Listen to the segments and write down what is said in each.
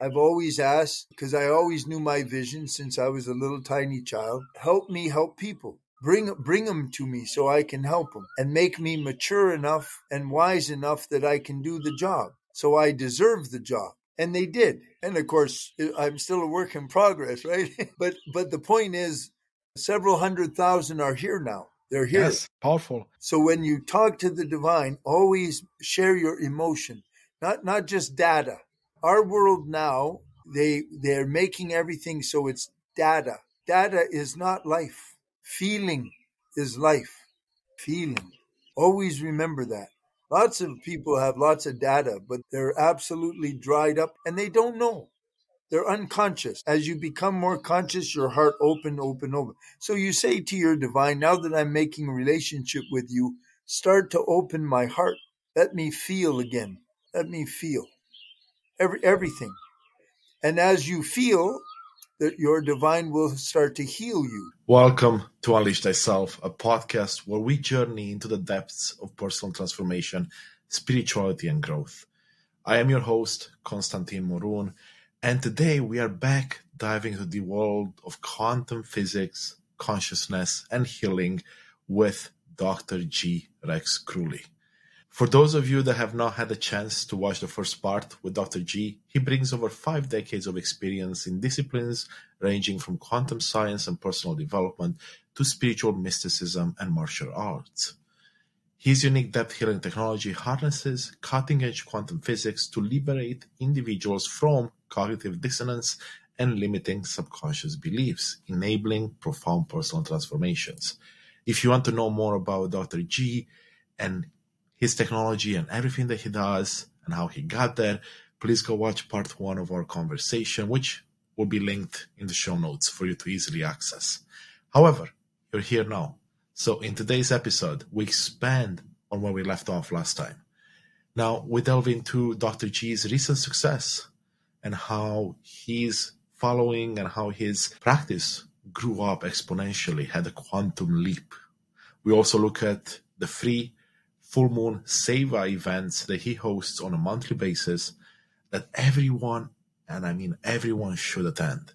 I've always asked, because I always knew my vision since I was a little tiny child, help me help people. Bring, bring them to me so I can help them and make me mature enough and wise enough that I can do the job. So I deserve the job. And they did. And of course, I'm still a work in progress, right? but, but the point is, several hundred thousand are here now. They're here. Yes, powerful. So when you talk to the divine, always share your emotion, not not just data. Our world now, they they're making everything so it's data. Data is not life. Feeling is life. Feeling. Always remember that. Lots of people have lots of data, but they're absolutely dried up and they don't know. They're unconscious. As you become more conscious, your heart open, open, open. So you say to your divine, now that I'm making relationship with you, start to open my heart. Let me feel again. Let me feel every everything. And as you feel, that your divine will start to heal you. Welcome to Unleash Thyself, a podcast where we journey into the depths of personal transformation, spirituality, and growth. I am your host, Konstantin Morun, and today we are back diving into the world of quantum physics, consciousness, and healing with Dr. G. Rex Kruhly. For those of you that have not had the chance to watch the first part with Dr. G, he brings over five decades of experience in disciplines ranging from quantum science and personal development to spiritual mysticism and martial arts. His unique depth healing technology harnesses cutting edge quantum physics to liberate individuals from cognitive dissonance and limiting subconscious beliefs, enabling profound personal transformations. If you want to know more about Dr. G and his technology and everything that he does and how he got there, please go watch part one of our conversation, which will be linked in the show notes for you to easily access. However, you're here now. So in today's episode, we expand on where we left off last time. Now we delve into Dr. G's recent success and how he's following and how his practice grew up exponentially, had a quantum leap. We also look at the free full moon Seva events that he hosts on a monthly basis that everyone, and I mean everyone, should attend.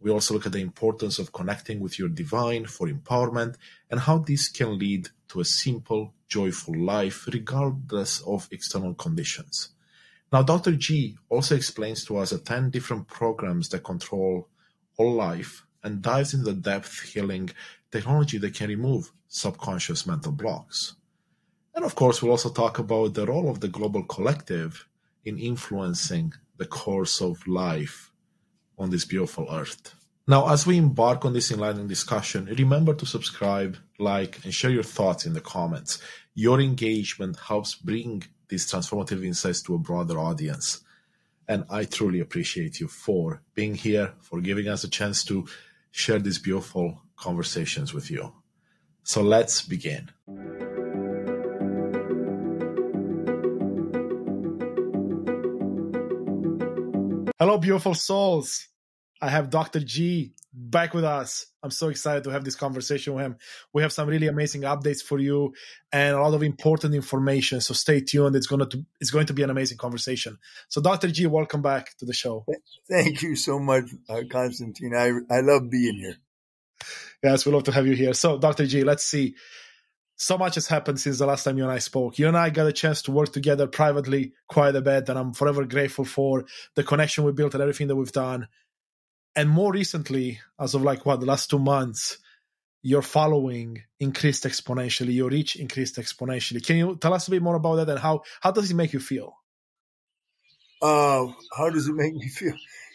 We also look at the importance of connecting with your divine for empowerment and how this can lead to a simple, joyful life regardless of external conditions. Now, Dr. G also explains to us the 10 different programs that control all life and dives into the depth healing technology that can remove subconscious mental blocks. And of course, we'll also talk about the role of the global collective in influencing the course of life on this beautiful earth. Now, as we embark on this enlightening discussion, remember to subscribe, like, and share your thoughts in the comments. Your engagement helps bring these transformative insights to a broader audience. And I truly appreciate you for being here, for giving us a chance to share these beautiful conversations with you. So let's begin. Hello, beautiful souls. I have Dr. G back with us. I'm so excited to have this conversation with him. We have some really amazing updates for you and a lot of important information. So stay tuned. It's going to it's going to be an amazing conversation. So Dr. G, welcome back to the show. Thank you so much, uh, Constantine. I I love being here. Yes, we love to have you here. So Dr. G, let's see so much has happened since the last time you and I spoke. You and I got a chance to work together privately quite a bit, and I'm forever grateful for the connection we built and everything that we've done. And more recently, as of like what the last two months, your following increased exponentially, your reach increased exponentially. Can you tell us a bit more about that and how how does it make you feel? Uh, how does it make me feel?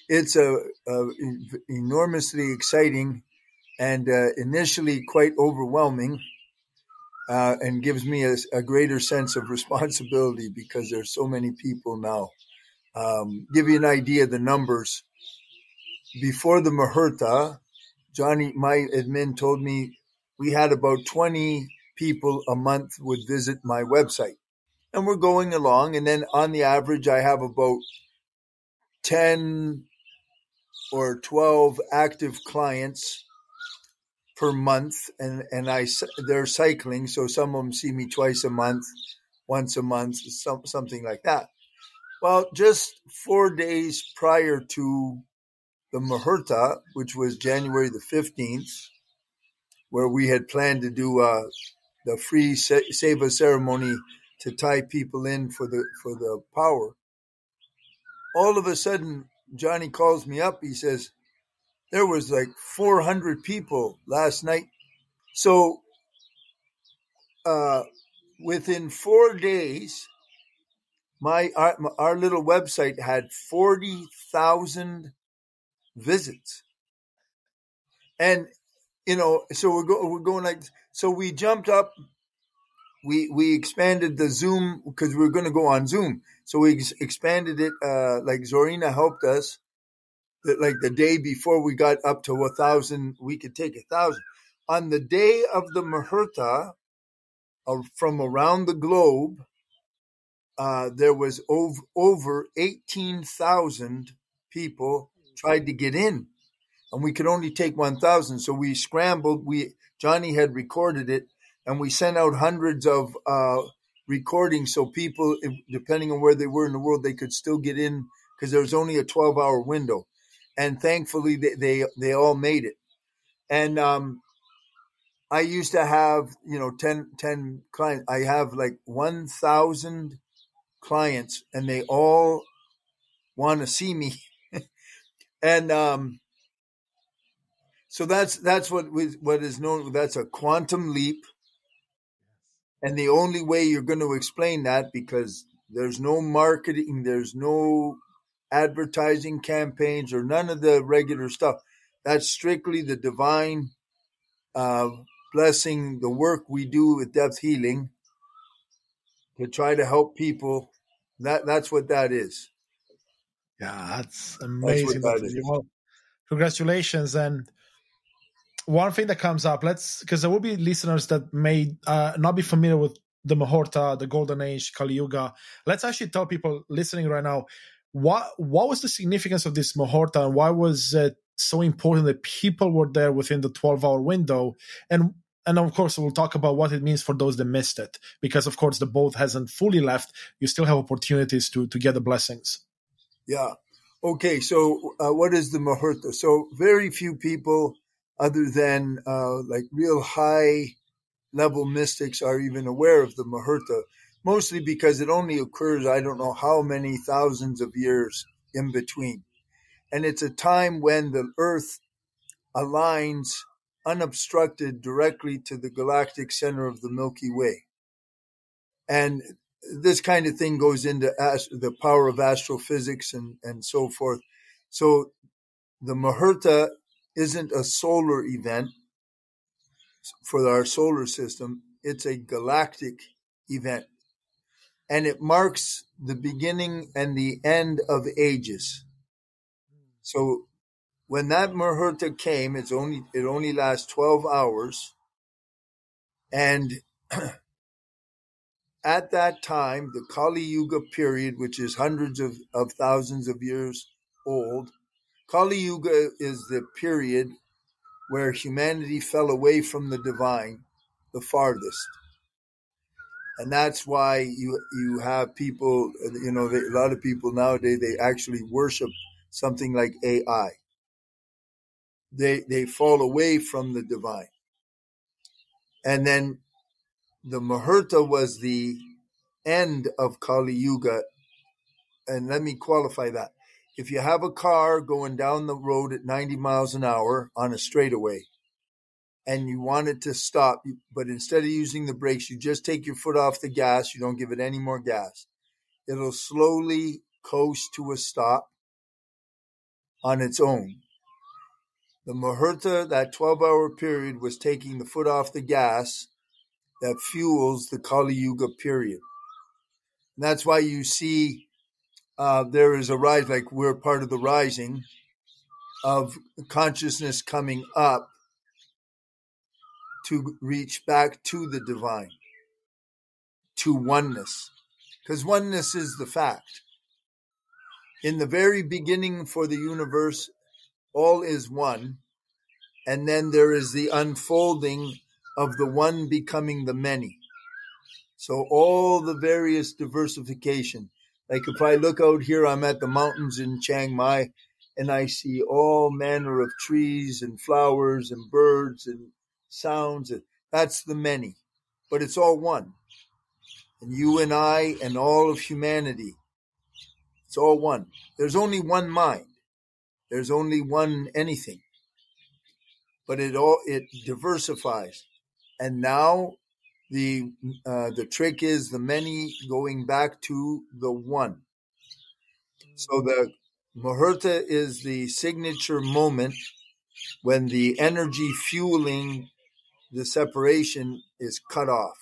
It's a, a enormously exciting and uh, initially quite overwhelming uh, and gives me a, a, greater sense of responsibility because there's so many people now. Um, give you an idea the numbers. Before the Muhurta, Johnny, my admin told me we had about 20 people a month would visit my website. And we're going along. And then on the average, I have about 10 or 12 active clients per month, and and I they're cycling, so some of them see me twice a month, once a month, some, something like that. Well, just four days prior to the Muhurta, which was January the 15th, where we had planned to do uh, the free seva ceremony to tie people in for the for the power. All of a sudden, Johnny calls me up. He says, "There was like 400 people last night." So, uh, within four days, my our, our little website had 40,000 visits. And you know, so we're go, we're going like so we jumped up we we expanded the Zoom because we are going to go on Zoom. So we ex- expanded it uh like Zorina helped us like the day before we got up to a thousand, we could take a thousand. On the day of the Muhurta, uh, from around the globe, uh, there was over, over 18,000 people tried to get in and we could only take 1,000. So we scrambled. We, Johnny had recorded it and we sent out hundreds of, uh, recordings so people, depending on where they were in the world, they could still get in because there was only a 12 hour window. And thankfully they, they, they all made it. And, um, I used to have, you know, 10, 10 clients. I have like 1,000 clients and they all want to see me. and um, so that's that's what what is known that's a quantum leap. And the only way you're going to explain that because there's no marketing, there's no advertising campaigns or none of the regular stuff. That's strictly the divine uh, blessing, the work we do with depth healing to try to help people that that's what that is. Yeah, that's amazing. That's that well, congratulations. And one thing that comes up, let's because there will be listeners that may uh, not be familiar with the Muhurta, the Golden Age, Kali Yuga. Let's actually tell people listening right now what what was the significance of this Muhurta and why was it so important that people were there within the 12 hour window? And and of course we'll talk about what it means for those that missed it because of course the boat hasn't fully left. You still have opportunities to to get the blessings. Yeah. Okay so uh, what is the muhurta so very few people other than uh, like real high level mystics are even aware of the muhurta mostly because it only occurs i don't know how many thousands of years in between and it's a time when the earth aligns unobstructed directly to the galactic center of the Milky Way. And this kind of thing goes into ast- the power of astrophysics and, and so forth. So the Muhurta isn't a solar event for our solar system, it's a galactic event. And it marks the beginning and the end of ages. So when that Muhurta came, it's only it only lasts twelve hours, and at that time, the Kali Yuga period, which is hundreds of, of thousands of years old, Kali Yuga is the period where humanity fell away from the divine the farthest. And that's why you you have people, you know, a lot of people nowadays they actually worship something like AI they they fall away from the divine. And then the Muhurta was the end of Kali Yuga. And let me qualify that. If you have a car going down the road at 90 miles an hour on a straightaway and you want it to stop, but instead of using the brakes, you just take your foot off the gas, you don't give it any more gas. It'll slowly coast to a stop on its own the Muhurta, that 12 hour period, was taking the foot off the gas that fuels the Kali Yuga period. And that's why you see uh, there is a rise, like we're part of the rising of consciousness coming up to reach back to the divine, to oneness. Because oneness is the fact. In the very beginning for the universe, all is one. And then there is the unfolding of the one becoming the many. So all the various diversification, Like if I look out here, I'm at the mountains in Chiang Mai and I see all manner of trees and flowers and birds and sounds. That's the many, but it's all one. And you and I and all of humanity, it's all one. There's only one mind. There's only one anything. But it all it diversifies. And now the uh, the trick is the many going back to the one. So the Muhurta is the signature moment when the energy fueling the separation is cut off.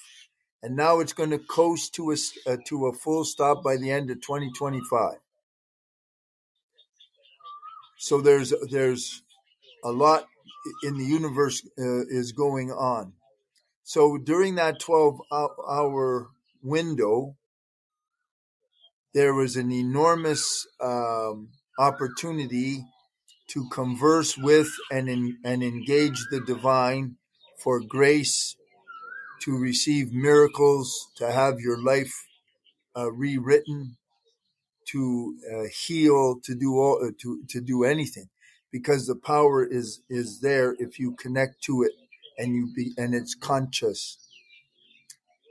And now it's going to coast to a, uh, to a full stop by the end of 2025. So there's there's a lot in the universe uh, is going on. So during that 12 hour window, there was an enormous um, opportunity to converse with and, and engage the divine for grace, to receive miracles, to have your life uh, rewritten, to uh, heal, to do all, uh, to to do anything, because the power is is there if you connect to it and you be and it's conscious.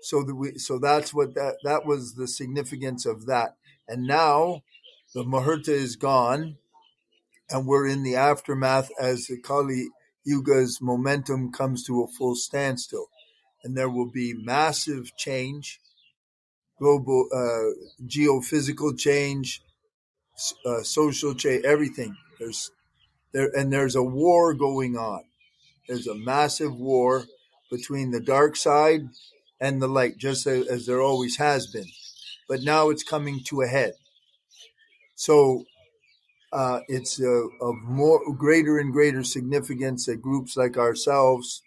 So that we so that's what that that was the significance of that. And now the Muhurta is gone, and we're in the aftermath as the Kali Yuga's momentum comes to a full standstill. And there will be massive change, global uh, geophysical change, uh, social change, everything. There's there and there's a war going on. There's a massive war between the dark side and the light, just as, as there always has been. But now it's coming to a head. So uh, it's of more greater and greater significance that groups like ourselves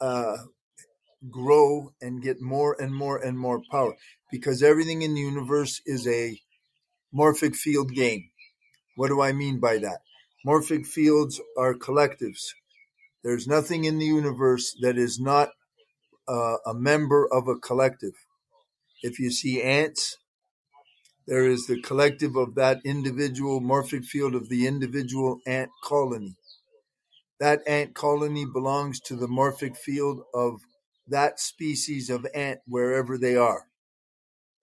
uh, grow and get more and more and more power because everything in the universe is a morphic field game. What do I mean by that? Morphic fields are collectives. There's nothing in the universe that is not uh, a member of a collective. If you see ants, there is the collective of that individual morphic field of the individual ant colony. That ant colony belongs to the morphic field of that species of ant wherever they are.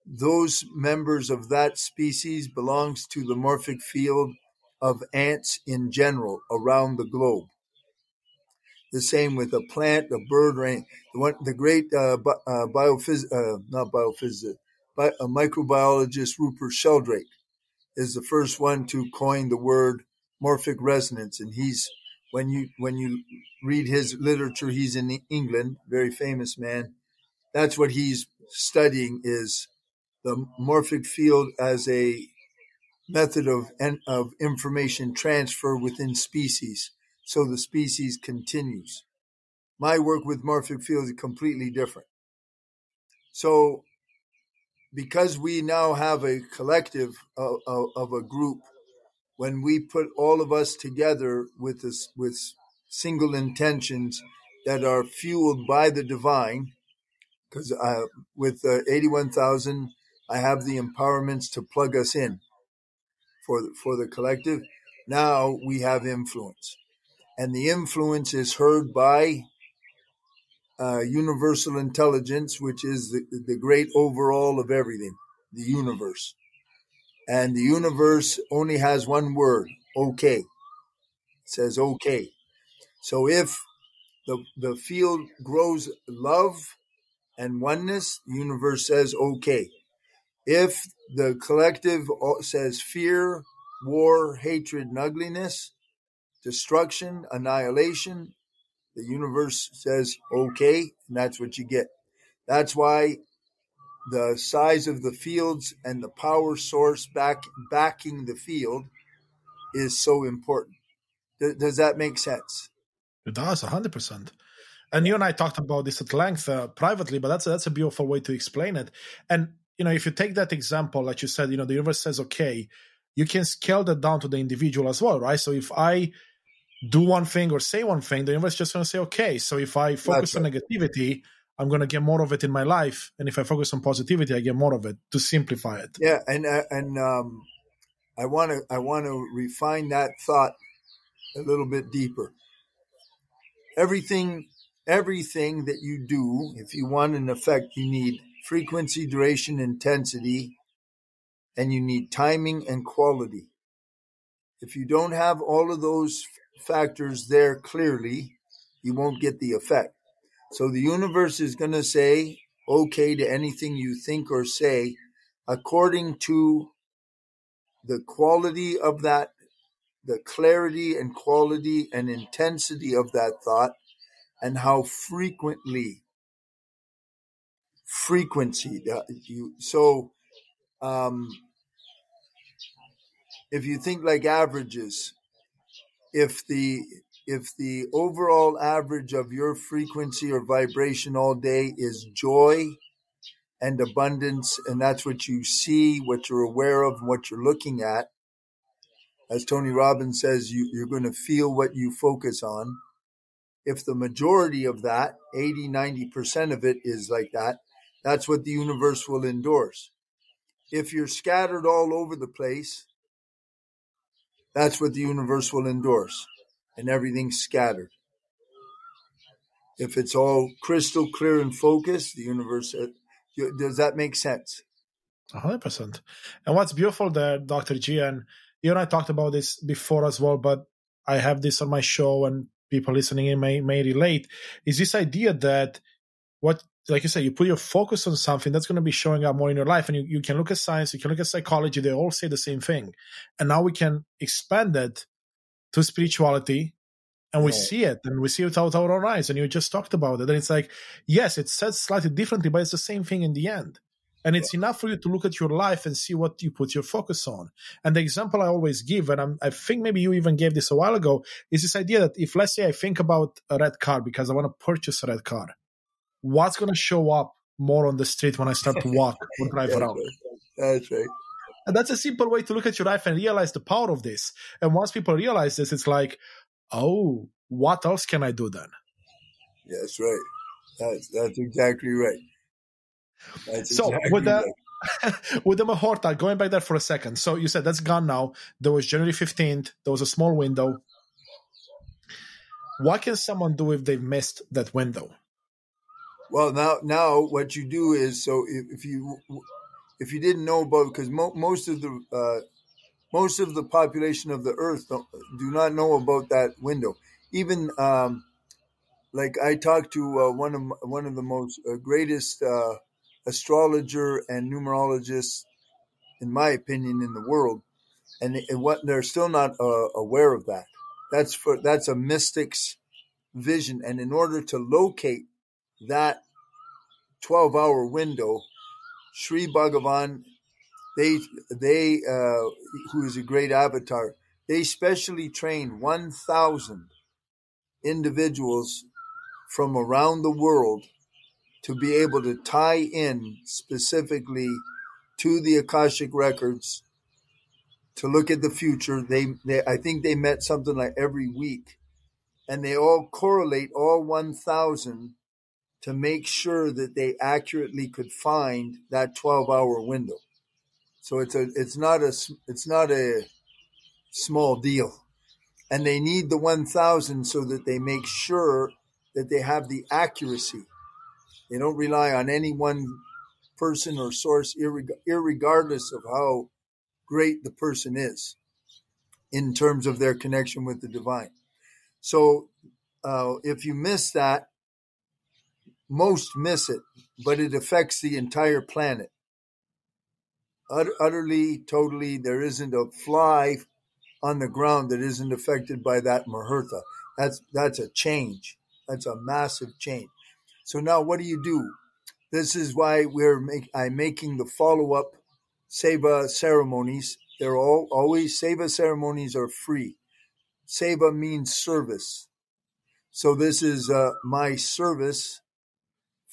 Those members of that species belongs to the morphic field of ants in general around the globe. The same with a plant, a bird, rain. The, one, the great uh, uh, biophys, uh, not but a microbiologist, Rupert Sheldrake, is the first one to coin the word morphic resonance, and he's when you when you read his literature, he's in England, very famous man. That's what he's studying is the morphic field as a method of of information transfer within species, so the species continues. My work with morphic fields is completely different. So, because we now have a collective of, of, of a group, when we put all of us together with this with single intentions that are fueled by the divine, because uh, with uh, eighty one thousand, I have the empowerments to plug us in for the, for the collective. Now we have influence, and the influence is heard by uh, universal intelligence, which is the, the great overall of everything, the universe. And the universe only has one word, okay. It says okay. So if the, the field grows love and oneness, the universe says okay. If the collective says fear, war, hatred, and ugliness, destruction, annihilation, the universe says okay, and that's what you get. That's why the size of the fields and the power source back backing the field is so important. Th- does that make sense? It does, hundred percent. And you and I talked about this at length uh, privately, but that's that's a beautiful way to explain it. And you know, if you take that example, like you said, you know, the universe says, okay, you can scale that down to the individual as well, right? So if I do one thing or say one thing, the universe just going to say, okay. So if I focus on negativity, I'm going to get more of it in my life. And if I focus on positivity, I get more of it to simplify it. Yeah. And, uh, and, um, I want to, I want to refine that thought a little bit deeper. Everything, everything that you do, if you want an effect, you need frequency, duration, intensity, and you need timing and quality. If you don't have all of those factors there clearly, you won't get the effect. So the universe is going to say okay to anything you think or say according to the quality of that, the clarity and quality and intensity of that thought, and how frequently frequency you so um if you think like averages if the if the overall average of your frequency or vibration all day is joy and abundance, and that's what you see, what you're aware of, what you're looking at, as Tony Robbins says, you, you're going to feel what you focus on. If the majority of that, 80, 90% of it is like that, that's what the universe will endorse. If you're scattered all over the place, that's what the universe will endorse and everything's scattered. If it's all crystal clear and focused, the universe, uh, does that make sense? 100%. And what's beautiful there, Dr. G, and you and I talked about this before as well, but I have this on my show and people listening in may, may relate, is this idea that what like you said, you put your focus on something that's going to be showing up more in your life. And you, you can look at science, you can look at psychology, they all say the same thing. And now we can expand it to spirituality and we right. see it and we see it with our own eyes and you just talked about it and it's like yes it's said slightly differently but it's the same thing in the end and it's enough for you to look at your life and see what you put your focus on and the example i always give and I'm, i think maybe you even gave this a while ago is this idea that if let's say i think about a red car because i want to purchase a red car what's going to show up more on the street when i start to walk or drive that's around right. that's right and that's a simple way to look at your life and realize the power of this. And once people realize this, it's like, oh, what else can I do then? That's right. That's that's exactly right. That's so exactly with the right. with the Muhurta, going back there for a second. So you said that's gone now. There was January fifteenth. There was a small window. What can someone do if they've missed that window? Well, now now what you do is so if, if you if you didn't know about because mo- most of the uh, most of the population of the earth do not know about that window. Even um, like I talked to uh, one of one of the most uh, greatest uh, astrologer and numerologists, in my opinion, in the world, and, and what they're still not uh, aware of that. That's for that's a mystic's vision, and in order to locate that twelve hour window, Sri Bhagavan they they uh, who is a great avatar they specially trained 1000 individuals from around the world to be able to tie in specifically to the akashic records to look at the future. They, they i think they met something like every week and they all correlate all 1000 to make sure that they accurately could find that 12 hour window so it's a it's not a it's not a small deal, and they need the one thousand so that they make sure that they have the accuracy. They don't rely on any one person or source, irregardless of how great the person is in terms of their connection with the divine. So uh, if you miss that, most miss it, but it affects the entire planet utterly, totally, there isn't a fly on the ground that isn't affected by that Muhurta. That's that's a change. That's a massive change. So now, what do you do? This is why we're make, I'm making the follow up seva ceremonies. They're all always seva ceremonies are free. Seva means service. So this is uh, my service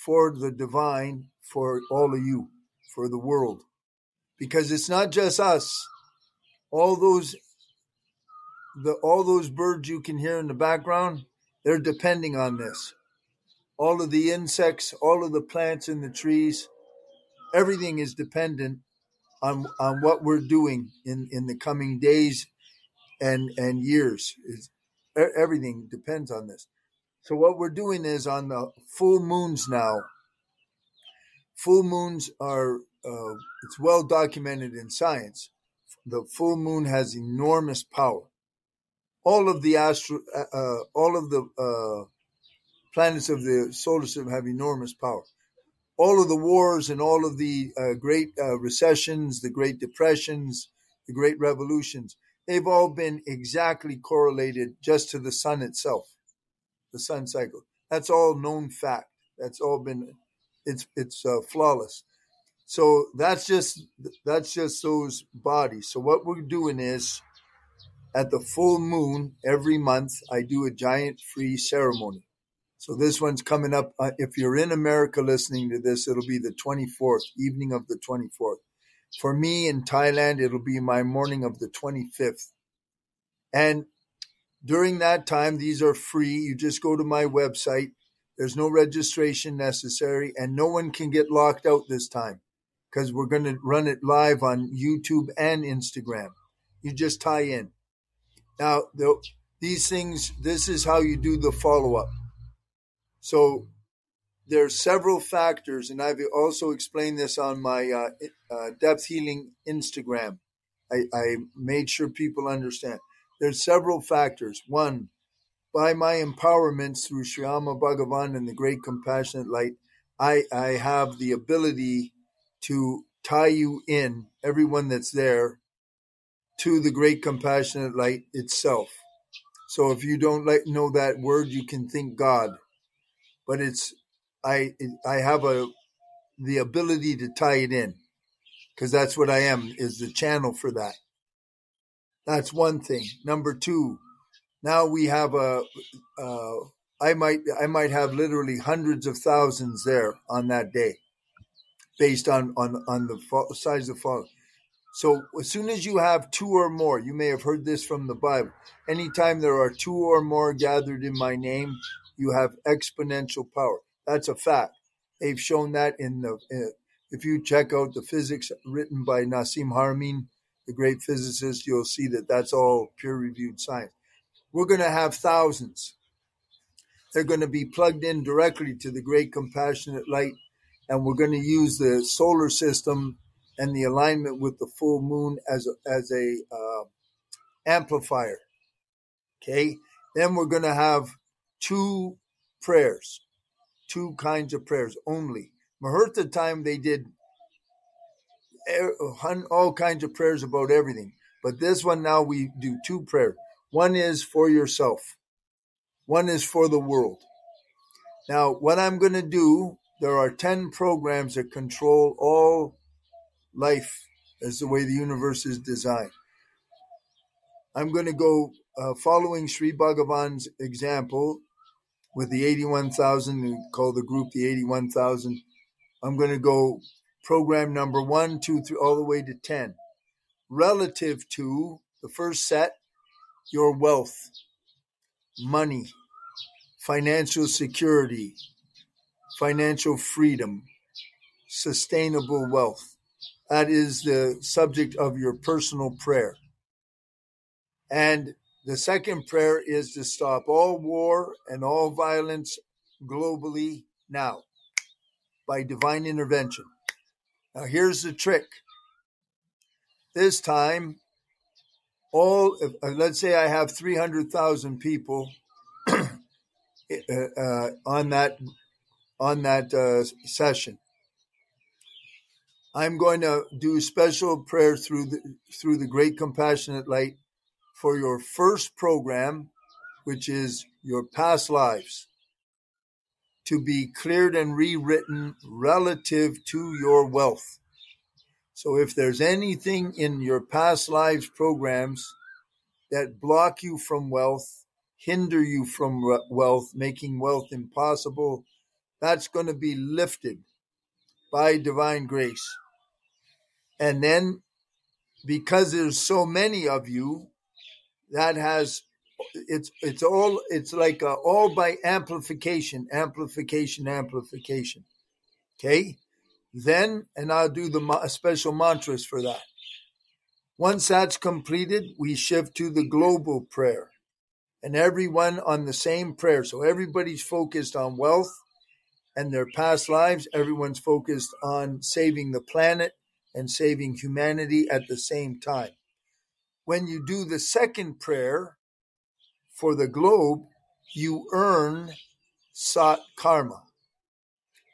for the divine, for all of you, for the world because it's not just us. All those the all those birds you can hear in the background, they're depending on this. all of the insects, all of the plants and the trees, everything is dependent on on what we're doing in in the coming days and and years. It's, everything depends on this. So what we're doing is on the full moons now. Full moons are uh, it's well documented in science. The full moon has enormous power. All of the astro, uh, uh all of the uh, planets of the solar system have enormous power. All of the wars and all of the uh, great uh, recessions, the great depressions, the great revolutions, they've all been exactly correlated just to the sun itself, the sun cycle. That's all known fact. That's all been, it's it's uh, flawless. So that's just that's just those bodies. So what we're doing is, at the full moon every month, I do a giant free ceremony. So this one's coming up. Uh, if you're in America listening to this, it'll be the 24th, evening of the 24th. For me in Thailand, it'll be my morning of the 25th. And during that time, these are free. You just go to my website. There's no registration necessary, and no one can get locked out this time because we're going to run it live on YouTube and Instagram. You just tie in. Now, the, these things, this is how you do the follow up. So there are several factors, and I've also explained this on my uh, uh, depth healing Instagram. I, I made sure people understand. There's several factors. One, by my empowerments through Sri Amma Bhagavan and the Great Compassionate Light, I, I have the ability to tie you in, everyone that's there, to the Great Compassionate Light itself. So if you don't like, know that word, you can think God. But it's I I have a the ability to tie it in because that's what I am is the channel for that. That's one thing. Number two, now we have a. Uh, I might I might have literally hundreds of thousands there on that day, based on on on the size of fall. So as soon as you have two or more, you may have heard this from the Bible. Anytime there are two or more gathered in my name, you have exponential power. That's a fact. They've shown that in the, uh, if you check out the physics written by Nassim Haramein, the great physicist, you'll see that that's all peer reviewed science. We're going to have thousands. They're going to be plugged in directly to the great compassionate light, and we're going to use the solar system and the alignment with the full moon as a, as a uh, amplifier. Okay, then we're going to have two prayers two kinds of prayers only. Muhurta time they did all kinds of prayers about everything. But this one now we do two prayers. One is for yourself. One is for the world. Now, what I'm going to do, there are 10 programs that control all life as the way the universe is designed. I'm going to go uh, following Sri Bhagavan's example with the 81,000, we call the group the 81,000. I'm going to go program number one, two, three, all the way to 10. Relative to the first set, your wealth, money, financial security, financial freedom, sustainable wealth. That is the subject of your personal prayer. And the second prayer is to stop all war and all violence globally now by divine intervention. Now, here's the trick. This time, all, uh, let's say I have 300,000 people uh, uh, on that on that uh, session. I'm going to do special prayer through the through the great compassionate light for your first program, which is your past lives, to be cleared and rewritten relative to your wealth. So if there's anything in your past lives programs that block you from wealth, hinder you from wealth, making wealth impossible, that's going to be lifted by divine grace. And then because there's so many of you, that has it's it's all it's like uh, all by amplification, amplification, amplification. Okay, then and I'll do the special mantras for that. Once that's completed, we shift to the global prayer, and everyone on the same prayer. So everybody's focused on wealth and their past lives. Everyone's focused on saving the planet and saving humanity at the same time. When you do the second prayer for the globe, you earn sat karma.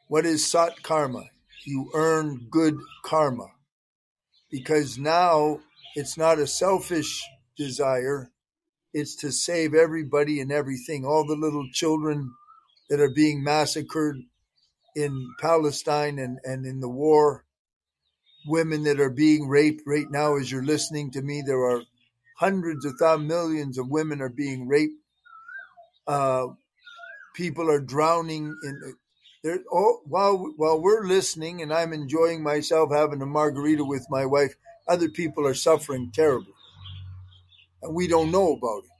What is sat karma? You earn good karma. Because now it's not a selfish desire, it's to save everybody and everything, all the little children that are being massacred in Palestine and, and in the war, women that are being raped right now as you're listening to me. There are hundreds of thousands, millions of women are being raped. Uh, people are drowning in. All, while while we're listening and I'm enjoying myself having a margarita with my wife, other people are suffering terribly, and we don't know about it.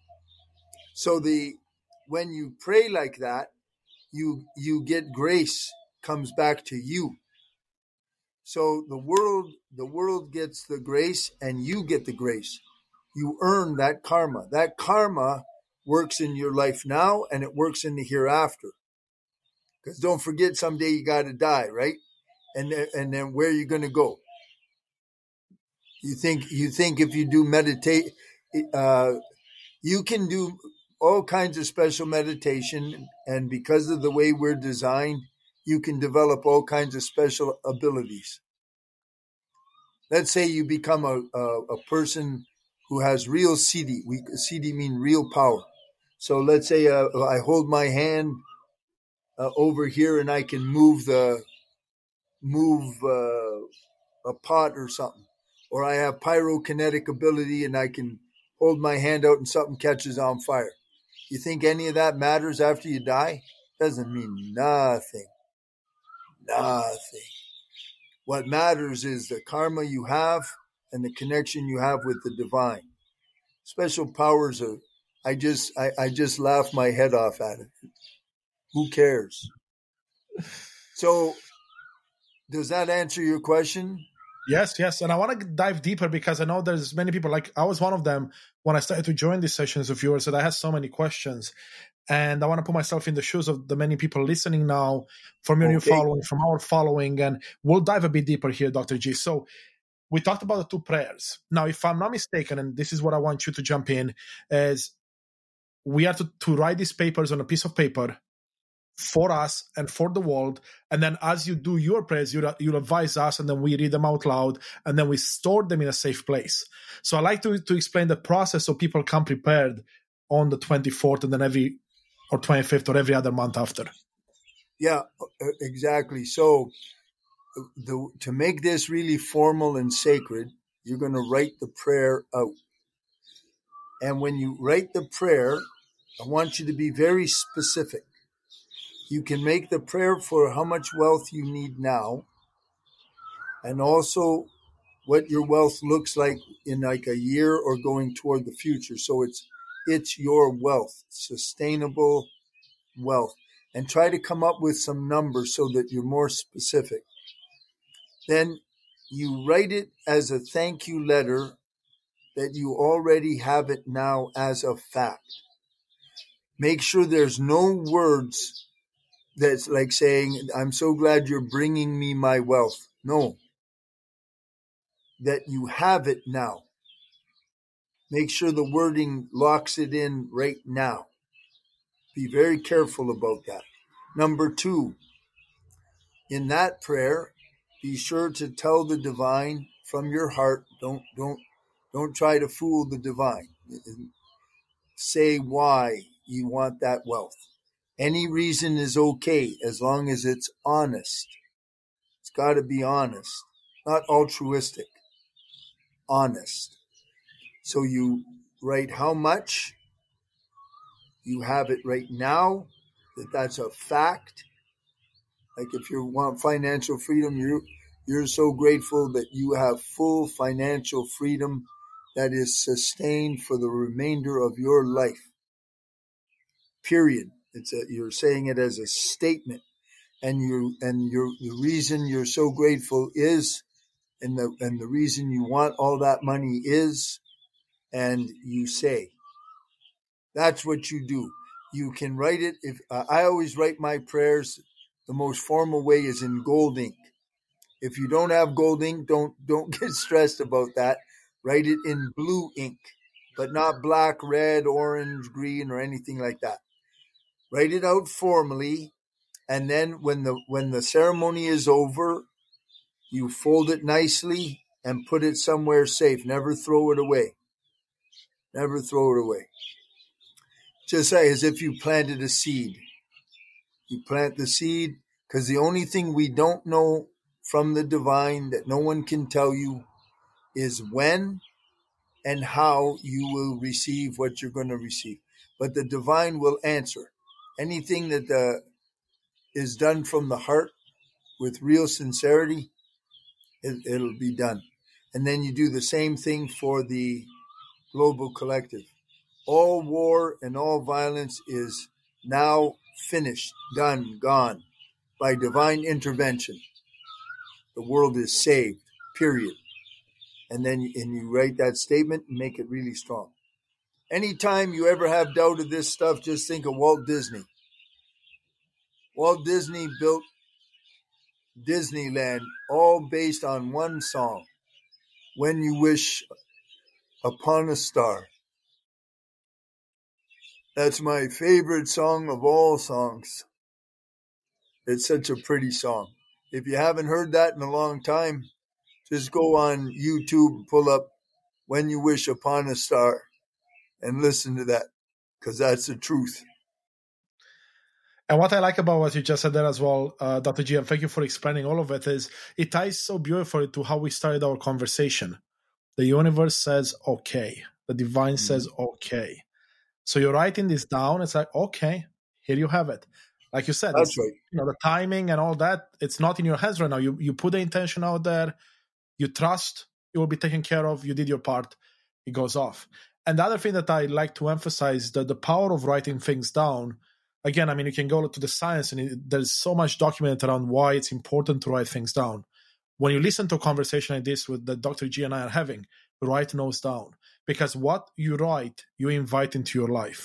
So the when you pray like that, you you get grace comes back to you. So the world, the world gets the grace and you get the grace. You earn that karma. That karma works in your life now and it works in the hereafter. Because don't forget, someday you got to die, right? And and then where are you going to go? You think you think if you do meditate, uh, you can do all kinds of special meditation, and because of the way we're designed, you can develop all kinds of special abilities. Let's say you become a, a, a person who has real siddhi. We siddhi mean real power. So let's say uh, I hold my hand uh, over here and I can move the move uh, a pot or something, or I have pyrokinetic ability and I can hold my hand out and something catches on fire. You think any of that matters after you die? Doesn't mean nothing. Nothing. What matters is the karma you have and the connection you have with the divine. Special powers are I just I, I just laugh my head off at it. Who cares? So does that answer your question? Yes, yes. And I want to dive deeper because I know there's many people like I was one of them when I started to join these sessions of yours that I had so many questions and I want to put myself in the shoes of the many people listening now from your okay. new following, from our following, and we'll dive a bit deeper here, Dr. G. So we talked about the two prayers. Now, if I'm not mistaken, and this is what I want you to jump in, is we are to, to write these papers on a piece of paper for us and for the world. And then as you do your prayers, you'll, you'll advise us and then we read them out loud and then we store them in a safe place. So I like to, to explain the process so people come prepared on the 24th and then every or 25th or every other month after. Yeah, exactly. So the, to make this really formal and sacred, you're going to write the prayer out. And when you write the prayer, I want you to be very specific. You can make the prayer for how much wealth you need now and also what your wealth looks like in like a year or going toward the future. So it's it's your wealth, sustainable wealth, and try to come up with some numbers so that you're more specific. Then you write it as a thank you letter that you already have it now as a fact. Make sure there's no words that's like saying, I'm so glad you're bringing me my wealth. No. That you have it now. Make sure the wording locks it in right now. Be very careful about that. Number two, in that prayer, be sure to tell the divine from your heart. Don't don't don't try to fool the divine. Say why you want that wealth. Any reason is okay as long as it's honest. It's got to be honest, not altruistic. Honest. So you write how much, you have it right now, that that's a fact. Like if you want financial freedom, you you're so grateful that you have full financial freedom that is sustained for the remainder of your life. Period. It's a, you're saying it as a statement, and you and your the reason you're so grateful is, and the and the reason you want all that money is, and you say. That's what you do. You can write it. If uh, I always write my prayers, the most formal way is in gold ink. If you don't have gold ink, don't don't get stressed about that. Write it in blue ink, but not black, red, orange, green, or anything like that. Write it out formally, and then when the when the ceremony is over, you fold it nicely and put it somewhere safe. Never throw it away. Never throw it away. Just say as if you planted a seed. You plant the seed because the only thing we don't know from the divine that no one can tell you is when and how you will receive what you're going to receive. But the divine will answer. Anything that uh, is done from the heart with real sincerity, it, it'll be done. And then you do the same thing for the global collective. All war and all violence is now finished, done, gone by divine intervention. The world is saved, period. And then and you write that statement and make it really strong. Anytime you ever have doubt of this stuff, just think of Walt Disney. Walt Disney built Disneyland all based on one song When You Wish Upon a Star. That's my favorite song of all songs. It's such a pretty song. If you haven't heard that in a long time, just go on YouTube, pull up When You Wish Upon a Star, and listen to that, because that's the truth. And what I like about what you just said there as well, uh, Dr. G, and thank you for explaining all of it, is it ties so beautifully to how we started our conversation. The universe says, okay. The divine mm-hmm. says, okay. So you're writing this down. It's like, okay, here you have it. Like you said, that's right. You know, the timing and all that, it's not in your hands right now. You, you put the intention out there you trust it will be taken care of you did your part it goes off and the other thing that i like to emphasize that the power of writing things down again i mean you can go to the science and it, there's so much documented around why it's important to write things down when you listen to a conversation like this with the dr g and i are having write notes down because what you write you invite into your life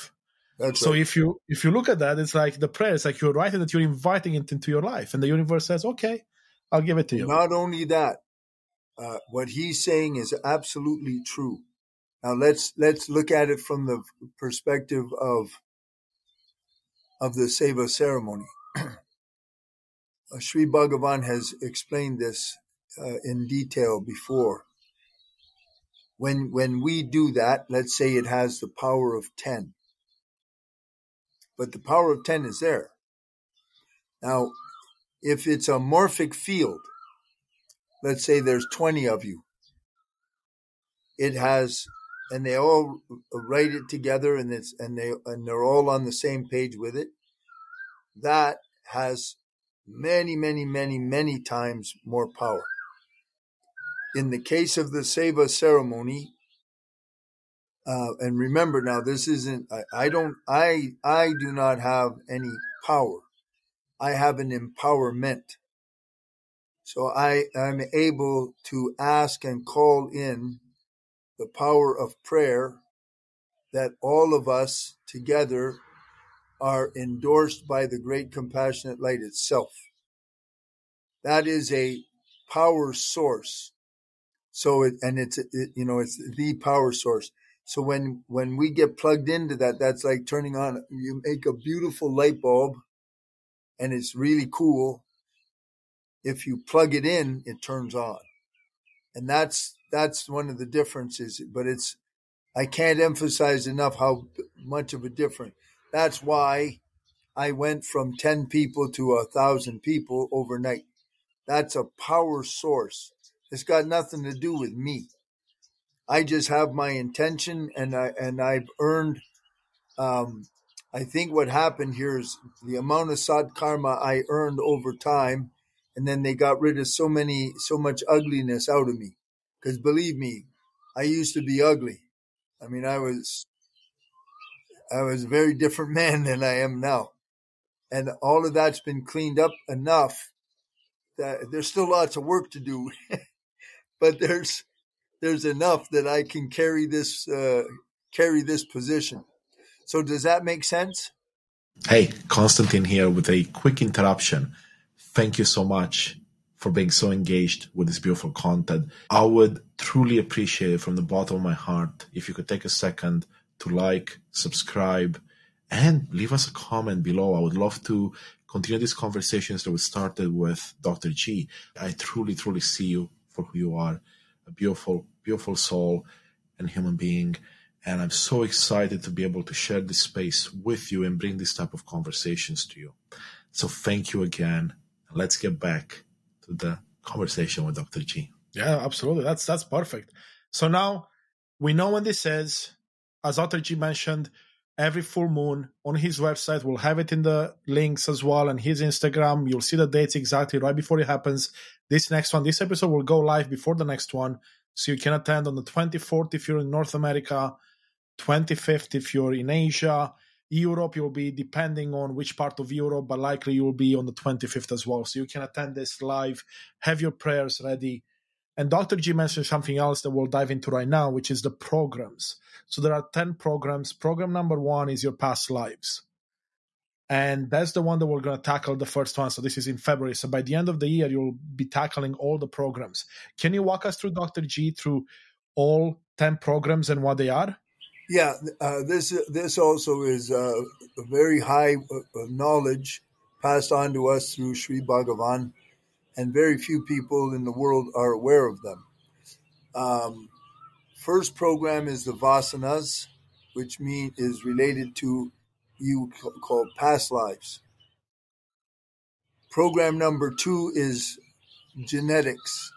That's so right. if you if you look at that it's like the prayer it's like you're writing that you're inviting it into your life and the universe says okay i'll give it to you not only that uh, what he's saying is absolutely true. Now let's let's look at it from the perspective of of the Seva ceremony. uh, Sri Bhagavan has explained this uh, in detail before. When when we do that, let's say it has the power of ten, but the power of ten is there. Now, if it's a morphic field, let's say there's 20 of you. It has, and they all write it together and it's, and they, and they're all on the same page with it. That has many, many, many, many times more power. In the case of the Seva ceremony, uh, and remember now, this isn't, I, I don't, I, I do not have any power. I have an empowerment. So I am able to ask and call in the power of prayer that all of us together are endorsed by the great compassionate light itself. That is a power source. So it, and it's, it, you know, it's the power source. So when, when we get plugged into that, that's like turning on, you make a beautiful light bulb and it's really cool if you plug it in, it turns on. And that's that's one of the differences. But it's I can't emphasize enough how much of a difference. That's why I went from ten people to a thousand people overnight. That's a power source. It's got nothing to do with me. I just have my intention, and I and I've earned. Um, I think what happened here is the amount of sad karma I earned over time and then they got rid of so many so much ugliness out of me because believe me i used to be ugly i mean i was I was a very different man than I am now. And all of that's been cleaned up enough that there's still lots of work to do, but there's there's enough that I can carry this uh, carry this position. So does that make sense? Hey, Constantine here with a quick interruption. Thank you so much for being so engaged with this beautiful content. I would truly appreciate it from the bottom of my heart if you could take a second to like, subscribe, and leave us a comment below. I would love to continue these conversations that we started with Dr. G. I truly, truly see you for who you are a beautiful, beautiful soul and human being. And I'm so excited to be able to share this space with you and bring this type of conversations to you. So thank you again. Let's get back to the conversation with Dr. G. Yeah, absolutely. That's that's perfect. So now we know when this is. As Dr. G mentioned, every full moon on his website. We'll have it in the links as well and his Instagram. You'll see the dates exactly right before it happens. This next one, this episode will go live before the next one. So you can attend on the 24th if you're in North America, 25th if you're in Asia. Europe, you'll be depending on which part of Europe, but likely you'll be on the 25th as well. So you can attend this live, have your prayers ready. And Dr. G mentioned something else that we'll dive into right now, which is the programs. So there are 10 programs. Program number one is your past lives. And that's the one that we're going to tackle the first one. So this is in February. So by the end of the year, you'll be tackling all the programs. Can you walk us through, Dr. G, through all 10 programs and what they are? Yeah, uh, this this also is uh, a very high uh, knowledge passed on to us through Sri Bhagavan, and very few people in the world are aware of them. Um, First program is the vasanas, which mean is related to you call past lives. Program number two is genetics,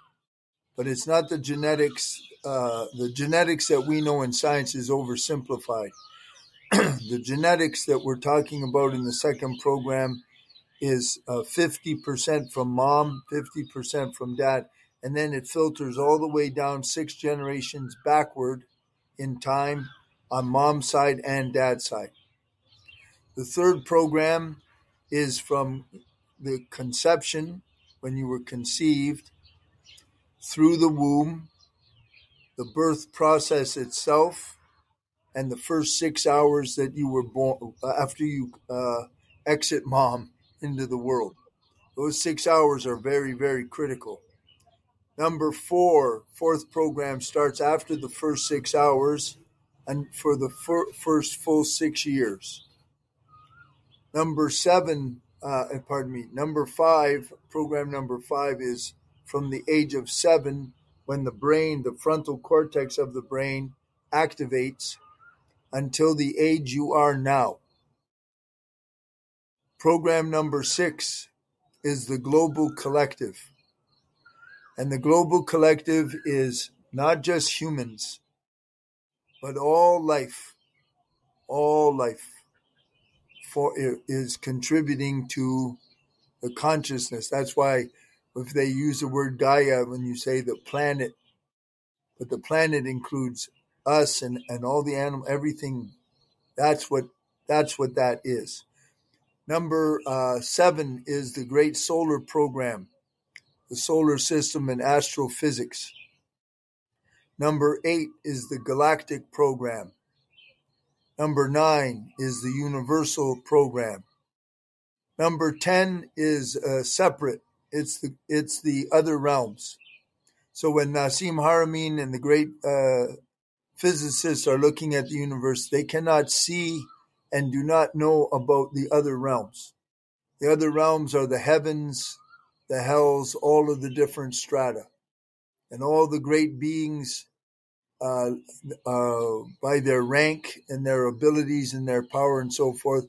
but it's not the genetics. Uh, the genetics that we know in science is oversimplified. the genetics that we're talking about in the second program is uh, 50% from mom, 50% from dad, and then it filters all the way down six generations backward in time on mom's side and dad's side. The third program is from the conception, when you were conceived, through the womb, the birth process itself, and the first six hours that you were born after you uh, exit mom into the world. Those six hours are very, very critical. Number four, fourth program starts after the first six hours and for the fir- first full six years. Number seven, uh, pardon me, number five, program number five is from the age of seven when the brain, the frontal cortex of the brain activates until the age you are now. Program number six is the global collective. And the global collective is not just humans, but all life, all life for is contributing to the consciousness. That's why if they use the word Gaia when you say the planet, but the planet includes us and, and all the animal, everything. That's what that's what that is. Number uh, seven is the Great Solar Program the solar system and astrophysics. Number eight is the galactic program. Number nine is the universal program. Number 10 is uh, separate. It's the, it's the other realms. So when Nassim Haramein and the great uh, physicists are looking at the universe, they cannot see and do not know about the other realms. The other realms are the heavens, the hells, all of the different strata, and all the great beings uh, uh, by their rank and their abilities and their power and so forth,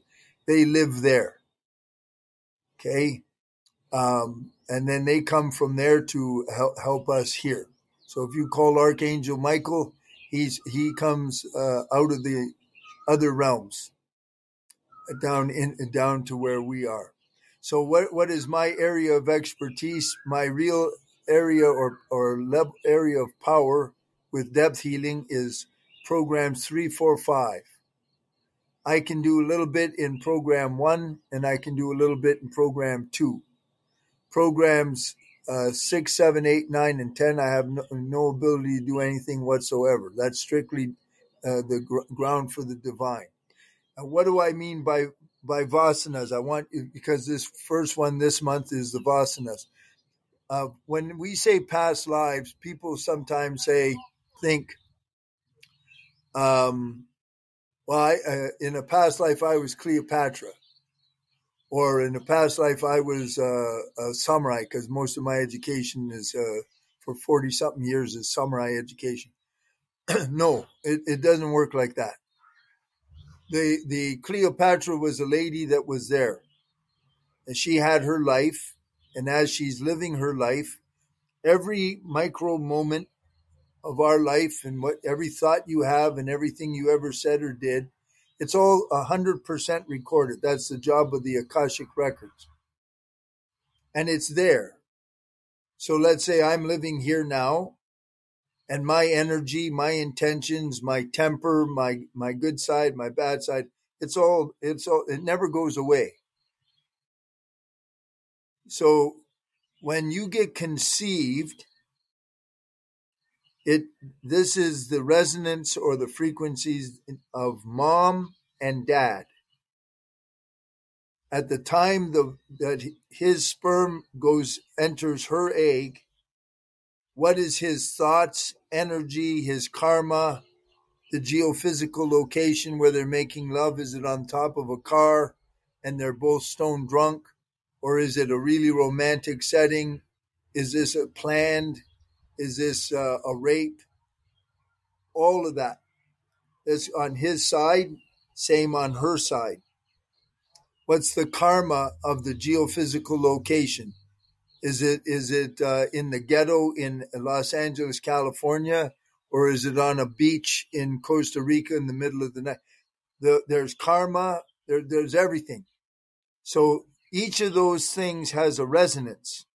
they live there. Okay. Um, and then they come from there to help, help us here. So if you call Archangel Michael, he's he comes uh, out of the other realms down in down to where we are. So what what is my area of expertise? My real area or or level, area of power with depth healing is programs three, four, five. I can do a little bit in program one and I can do a little bit in program two. Programs uh, six, seven, eight, nine, and 10, I have no, no ability to do anything whatsoever. That's strictly uh, the gr- ground for the divine. What do I mean by by vasanas? I want because this first one this month is the vasanas. Uh, when we say past lives, people sometimes say, think, um, well, I, uh, in a past life I was Cleopatra, or in a past life I was uh, a samurai because most of my education is uh, for forty something years is samurai education. no, it, it doesn't work like that. The the Cleopatra was a lady that was there, and she had her life, and as she's living her life, every micro moment of our life and what every thought you have and everything you ever said or did, it's all hundred percent recorded. That's the job of the Akashic records, and it's there. So let's say I'm living here now and my energy, my intentions, my temper, my my good side, my bad side, it's all it's all it never goes away. So when you get conceived, it this is the resonance or the frequencies of mom and dad. At the time the that his sperm goes enters her egg, what is his thoughts, energy, his karma, the geophysical location where they're making love? Is it on top of a car and they're both stone drunk? Or is it a really romantic setting? Is this a planned? Is this uh, a rape? All of that. That's on his side, same on her side. What's the karma of the geophysical location? Is it is it uh, in the ghetto in Los Angeles, California, or is it on a beach in Costa Rica in the middle of the night? The, there's karma. There, there's everything. So each of those things has a resonance,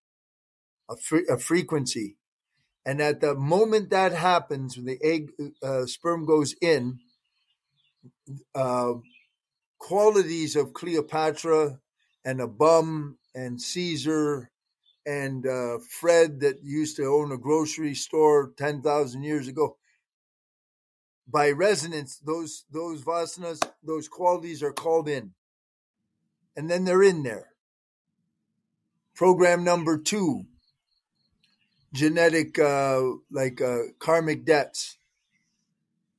a, fre- a frequency, and at the moment that happens, when the egg uh, sperm goes in, uh, qualities of Cleopatra and a bum and Caesar and uh, Fred that used to own a grocery store 10,000 years ago. By resonance, those, those vasanas, those qualities are called in. And then they're in there. Program number two, genetic, uh, like uh, karmic debts.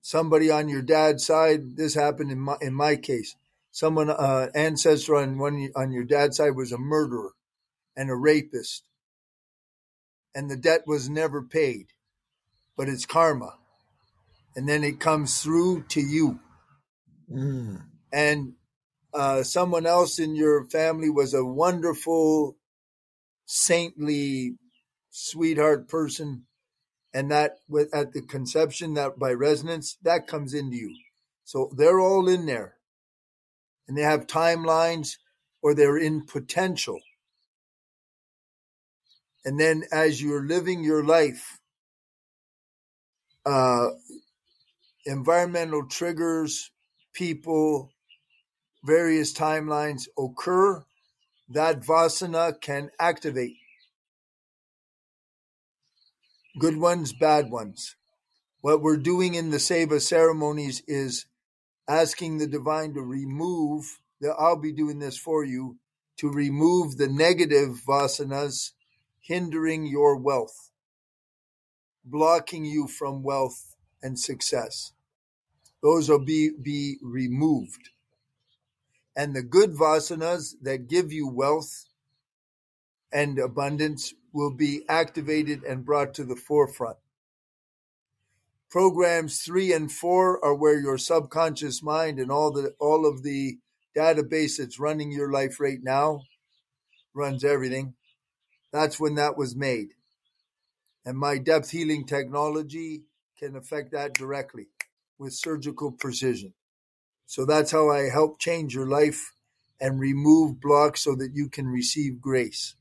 Somebody on your dad's side, this happened in my, in my case. Someone, uh, ancestor on one on your dad's side was a murderer and a rapist. And the debt was never paid, but it's karma. And then it comes through to you. Mm. And uh, someone else in your family was a wonderful, saintly, sweetheart person. And that, with, at the conception, that by resonance, that comes into you. So they're all in there. And they have timelines or they're in potential. And then as you're living your life, uh, environmental triggers, people, various timelines occur, that vasana can activate. Good ones, bad ones. What we're doing in the Seva ceremonies is asking the divine to remove, the, I'll be doing this for you, to remove the negative vasanas hindering your wealth, blocking you from wealth and success. Those will be, be removed. And the good vasanas that give you wealth and abundance will be activated and brought to the forefront. Programs three and four are where your subconscious mind and all the all of the database that's running your life right now runs everything that's when that was made. And my depth healing technology can affect that directly with surgical precision. So that's how I help change your life and remove blocks so that you can receive grace.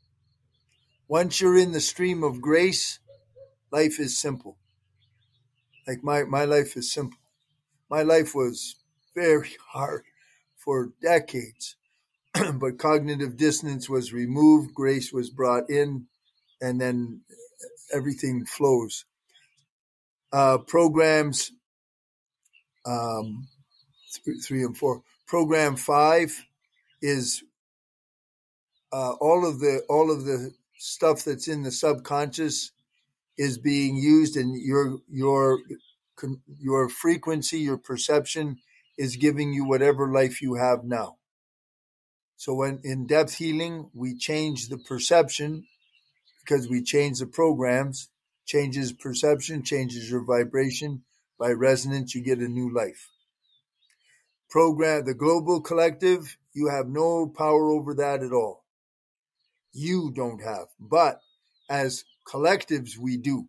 Once you're in the stream of grace, life is simple. Like my, my life is simple. My life was very hard. for decades. but cognitive dissonance was removed, grace was brought in, and then everything flows. Uh, programs um, th- three and four. Program five is uh, all of the all of the stuff that's in the subconscious is being used, and your your your frequency, your perception is giving you whatever life you have now. So when in depth healing, we change the perception because we change the programs, changes perception, changes your vibration. By resonance, you get a new life. Program the global collective, you have no power over that at all. You don't have, but as collectives, we do.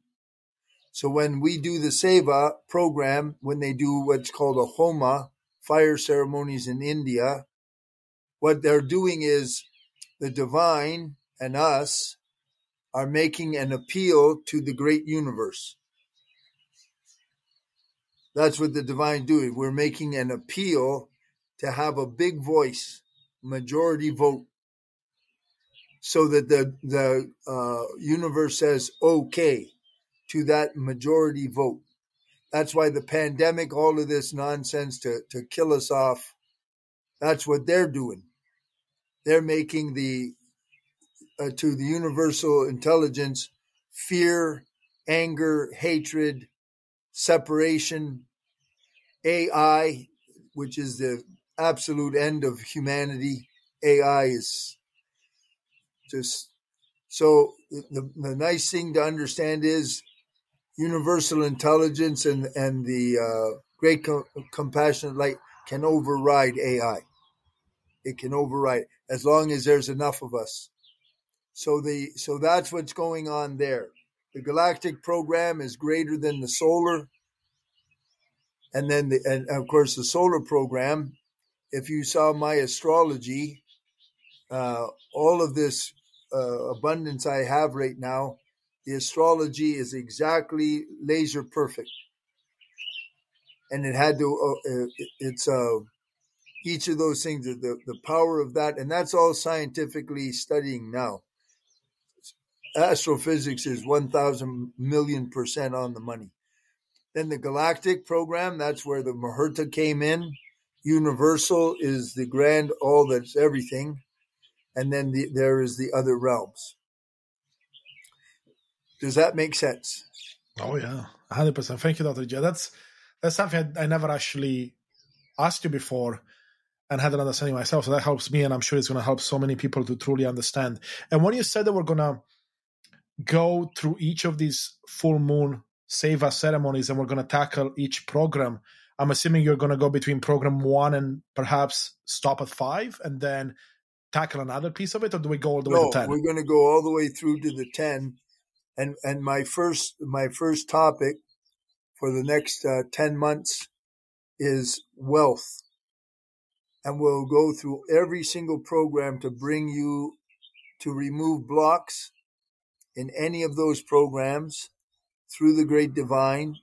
So when we do the Seva program, when they do what's called a Homa, fire ceremonies in India, what they're doing is the divine and us are making an appeal to the great universe. That's what the divine doing. We're making an appeal to have a big voice, majority vote, so that the the uh, universe says okay to that majority vote. That's why the pandemic, all of this nonsense to to kill us off. That's what they're doing. They're making the uh, to the universal intelligence fear, anger, hatred, separation, AI, which is the absolute end of humanity. AI is just so the, the nice thing to understand is universal intelligence and, and the uh, great co- compassionate light can override AI. It can override as long as there's enough of us. So the so that's what's going on there. The galactic program is greater than the solar. And then, the, and of course, the solar program, if you saw my astrology, uh, all of this uh, abundance I have right now, the astrology is exactly laser perfect. And it had to, uh, uh it's uh, each of those things, the, the power of that, and that's all scientifically studying now astrophysics is 1000 million percent on the money. Then the galactic program, that's where the Muhurta came in. Universal is the grand all that's everything. And then the, there is the other realms. Does that make sense? Oh yeah, hundred percent. Thank you, Doctor J. That's that's something I, I, never actually asked you before, and had an understanding myself. So that helps me, and I'm sure it's going to help so many people to truly understand. And when you said that we're going to go through each of these full moon Seva ceremonies and we're going to tackle each program. I'm assuming you're going to go between program one and perhaps stop at five and then tackle another piece of it, or do we go all the no, way to 10? We're going to go all the way through to the 10. And, and my first, my first topic for the next uh, 10 months is wealth. And we'll go through every single program to bring you to remove blocks in any of those programs through the great divine,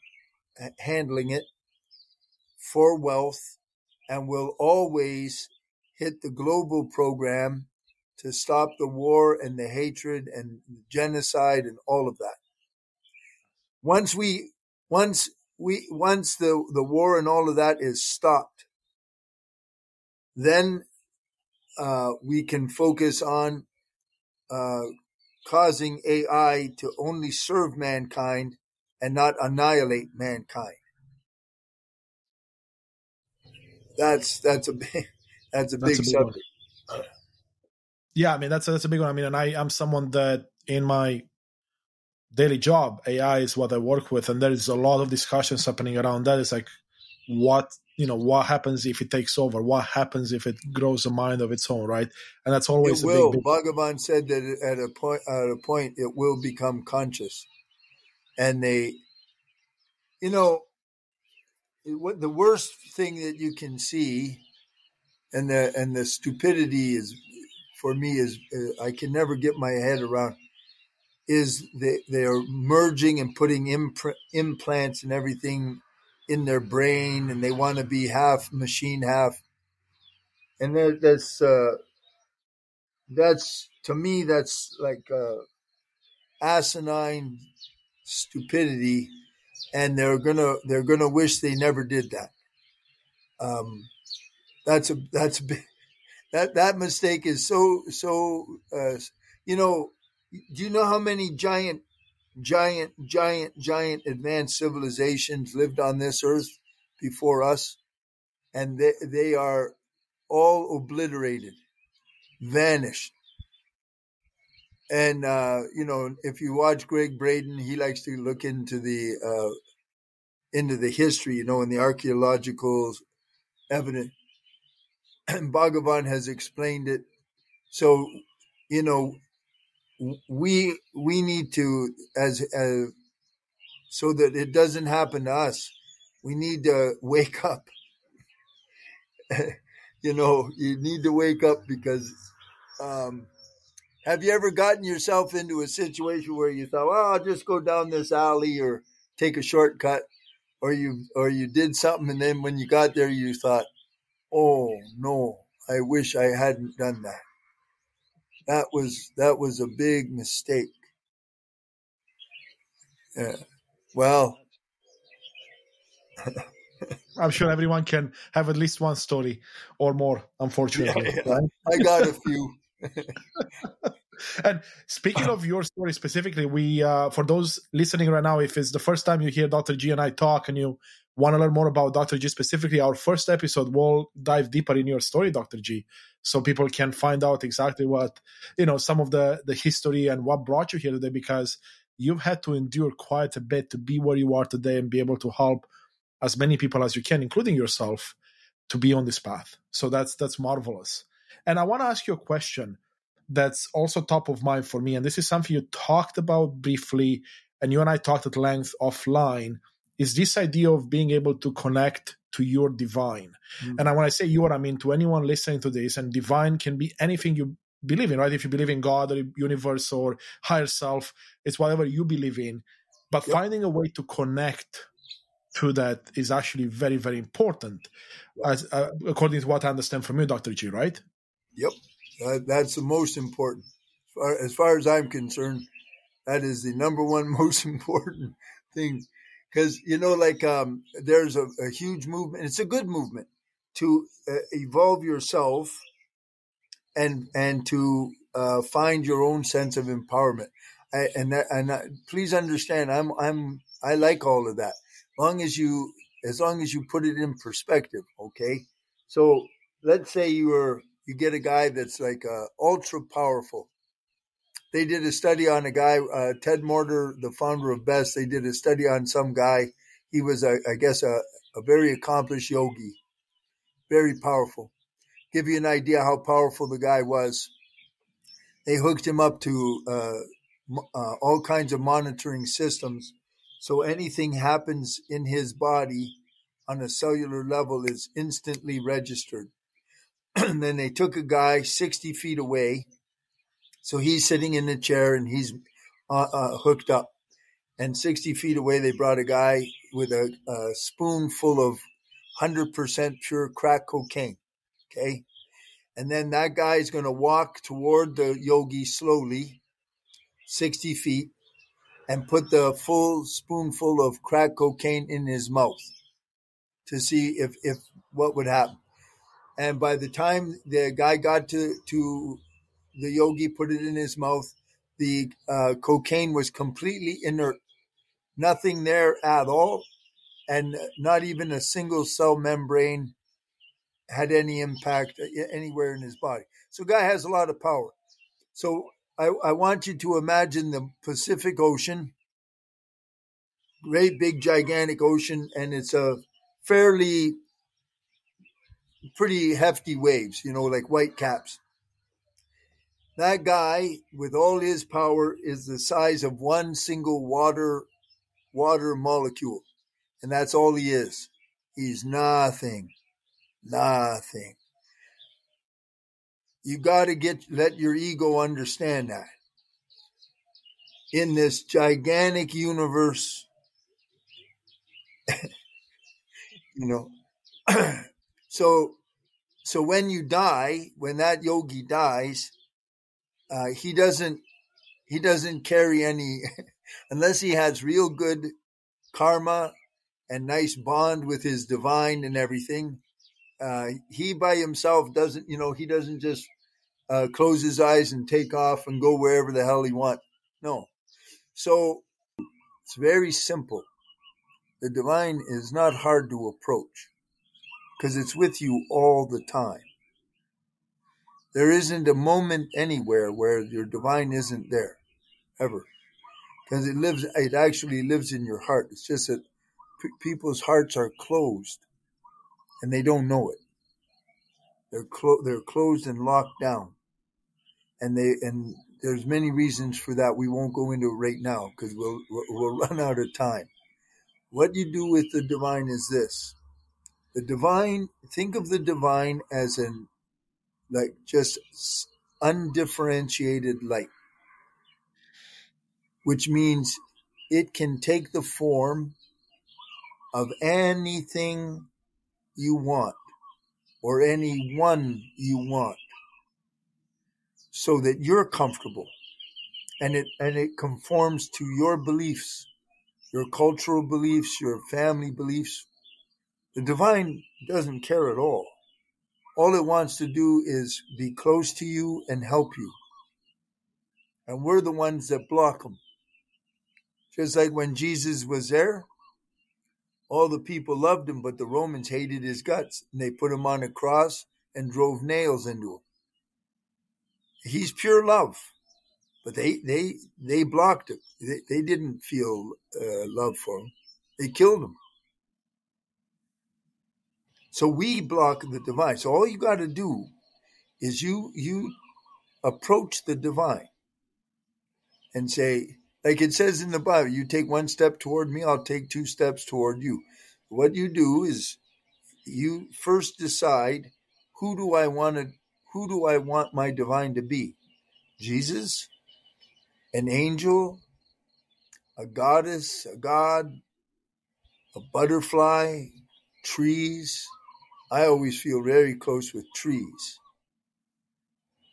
uh, handling it for wealth, and will always hit the global program to stop the war and the hatred and genocide and all of that. Once we, once we, once the, the war and all of that is stopped, then uh, we can focus on uh, causing AI to only serve mankind and not annihilate mankind. That's that's a big that's a that's big, a big subject. One. Yeah, I mean that's a, that's a big one. I mean, and I am someone that in my daily job, AI is what I work with, and there is a lot of discussions happening around that. It's like what you know what happens if it takes over? What happens if it grows a mind of its own right? And that's always it will. big, big... bhagavan said that at a point at a point it will become conscious. And they you know what the worst thing that you can see and the and the stupidity is for me is uh, i can never get my head around is they they are merging and putting impr- implants and everything in their brain and they want to be half machine, half. and that, that's uh, that's to me that's like uh, asinine stupidity, and they're gonna they're gonna wish they never did that. Um, that's a that's a big, that that mistake is so so uh, you know. Do you know how many giant, giant, giant, giant advanced civilizations lived on this earth before us, and they they are all obliterated, vanished. And uh, you know, if you watch Gregg Braden, he likes to look into the uh, into the history, you know, in the archaeological evidence. And Bhagavan has explained it. So, you know, we we need to as, as so that it doesn't happen to us. We need to wake up. you know, you need to wake up because um, have you ever gotten yourself into a situation where you thought, well, I'll just go down this alley or take a shortcut or you or you did something and then when you got there you thought, "Oh, no, I wish I hadn't done that." That was that was a big mistake. Yeah. Well, I'm sure everyone can have at least one story or more, unfortunately. Yeah, yeah. I got a few. and speaking of your story specifically, we uh, for those listening right now, if it's the first time you hear Dr. G and I talk and you want to learn more about Dr. G specifically, our first episode will dive deeper in your story, Dr. G, so people can find out exactly what you know, some of the the history and what brought you here today, because you've had to endure quite a bit to be where you are today and be able to help as many people as you can, including yourself, to be on this path. So that's that's marvelous. And I want to ask you a question that's also top of mind for me, and this is something you talked about briefly, and you and I talked at length offline. Is this idea of being able to connect to your divine? Mm-hmm. And when I say you, I mean to anyone listening to this, and divine can be anything you believe in, right? If you believe in God or universe or higher self, it's whatever you believe in. But yep. finding a way to connect to that is actually very, very important, as, uh, according to what I understand from you, Dr. G, right? Yep. Uh, that's the most important. As far, as far as I'm concerned, that is the number one most important thing. Because, you know, like um, there's a, a, huge movement, it's a good movement to uh, evolve yourself and and to uh, find your own sense of empowerment. I, and that, and I, please understand, I'm I'm I like all of that. Long as you as long as you put it in perspective, okay. So let's say you were you get a guy that's like uh, ultra powerful. They did a study on a guy, uh, Ted Morter, the founder of Best. They did a study on some guy. He was, a, I guess, a, a very accomplished yogi, very powerful. Give you an idea how powerful the guy was. They hooked him up to uh, uh all kinds of monitoring systems. So anything happens in his body on a cellular level is instantly registered. and then they took a guy 60 feet away. So he's sitting in the chair and he's uh, uh, hooked up. And 60 feet away, they brought a guy with a, a spoonful of 100% pure crack cocaine. Okay. And then that guy is going to walk toward the yogi slowly, 60 feet, and put the full spoonful of crack cocaine in his mouth to see if, if what would happen. And by the time the guy got to, to the yogi, put it in his mouth, the uh, cocaine was completely inert, nothing there at all, and not even a single cell membrane had any impact anywhere in his body. So, guy has a lot of power. So, I, I want you to imagine the Pacific Ocean, great big gigantic ocean, and it's a fairly pretty hefty waves, you know, like white caps. That guy, with all his power, is the size of one single water water molecule, and that's all he is. He's nothing, nothing. You got to get let your ego understand that. In this gigantic universe, you know, so So when you die, when that yogi dies, uh, he doesn't he doesn't carry any unless he has real good karma and nice bond with his divine and everything. Uh, he by himself doesn't, you know, he doesn't just uh, close his eyes and take off and go wherever the hell he wants. No. So it's very simple. The divine is not hard to approach because it's with you all the time. There isn't a moment anywhere where your divine isn't there, ever, because it lives. It actually lives in your heart. It's just that p- people's hearts are closed, and they don't know it. They're clo- they're closed and locked down, and they and there's many reasons for that. We won't go into it right now because we'll we'll run out of time. What you do with the divine is this: the divine. Think of the divine as an like just undifferentiated light, which means it can take the form of anything you want or anyone you want so that you're comfortable and it and it conforms to your beliefs your cultural beliefs your family beliefs. The divine doesn't care at all all it wants to do is be close to you and help you. And we're the ones that block them. Just like when Jesus was there, all the people loved him, but the Romans hated his guts. And they put him on a cross and drove nails into him. He's pure love. But they, they, they blocked him. They, they didn't feel uh, love for him. They killed him. So we block the divine. So all you got to do is you you approach the divine and say, like it says in the Bible, you take one step toward me, I'll take two steps toward you. What you do is you first decide who do I want to who do I want my divine to be? Jesus, an angel, a goddess, a god, a butterfly, trees, I always feel very close with trees.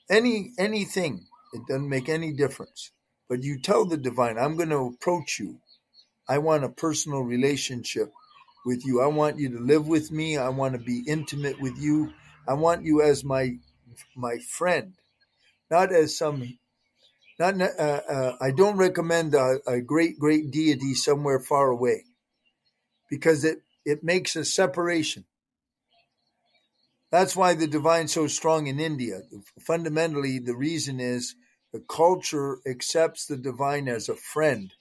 Any anything, it doesn't make any difference. But you tell the divine, I'm going to approach you. I want a personal relationship with you. I want you to live with me. I want to be intimate with you. I want you as my my friend, not as some. Not. Uh, uh, I don't recommend a, a great great deity somewhere far away, because it it makes a separation. That's why the divine's so strong in India. Fundamentally, the reason is the culture accepts the divine as a friend,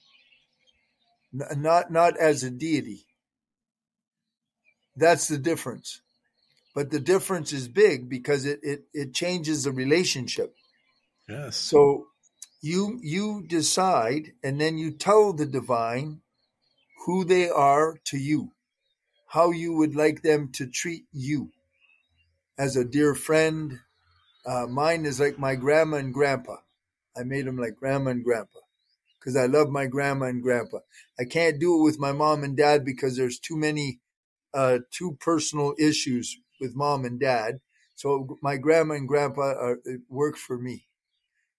not not as a deity. That's the difference. But the difference is big because it, it, it changes the relationship. Yes. So you you decide and then you tell the divine who they are to you, how you would like them to treat you as a dear friend. Uh, mine is like my grandma and grandpa. I made them like grandma and grandpa because I love my grandma and grandpa. I can't do it with my mom and dad because there's too many, uh, too personal issues with mom and dad. So my grandma and grandpa are, work for me.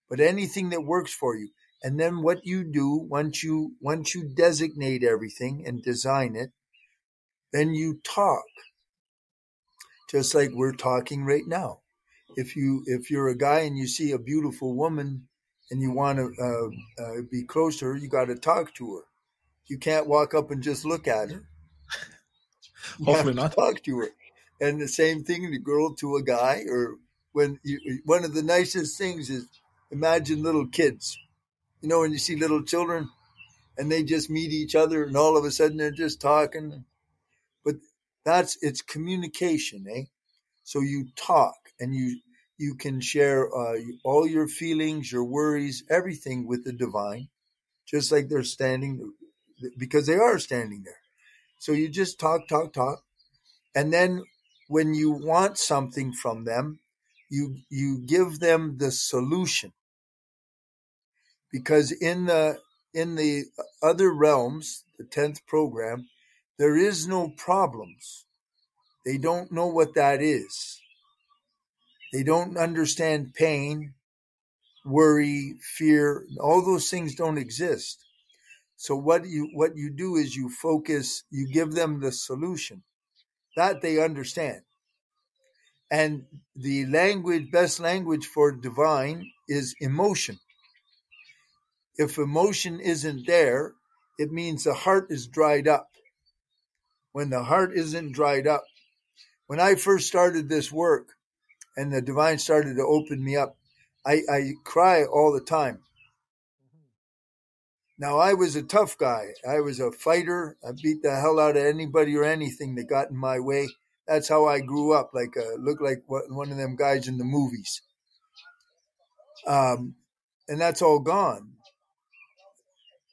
But anything that works for you, and then what you do once you once you designate everything and design it, then you talk just like we're talking right now. If you if you're a guy and you see a beautiful woman and you want to uh, uh, be close to her, you got to talk to her. You can't walk up and just look at her. You Hopefully not. Talk to her, and the same thing, the girl to a guy, or when you, one of the nicest things is imagine little kids. You know, when you see little children, and they just meet each other, and all of a sudden they're just talking. That's it's communication, eh? So you talk and you you can share uh, all your feelings, your worries, everything with the divine, just like they're standing because they are standing there. So you just talk, talk, talk, and then when you want something from them, you you give them the solution. Because in the in the other realms, the tenth program, there is no problems. They don't know what that is. They don't understand pain, worry, fear. All those things don't exist. So what you what you do is you focus, you give them the solution. That they understand. And the language, best language for divine is emotion. If emotion isn't there, it means the heart is dried up. When the heart isn't dried up, when I first started this work and the divine started to open me up, I, I cry all the time. Now I was a tough guy. I was a fighter. I beat the hell out of anybody or anything that got in my way. That's how I grew up. Like uh, looked like one of them guys in the movies. Um, and that's all gone.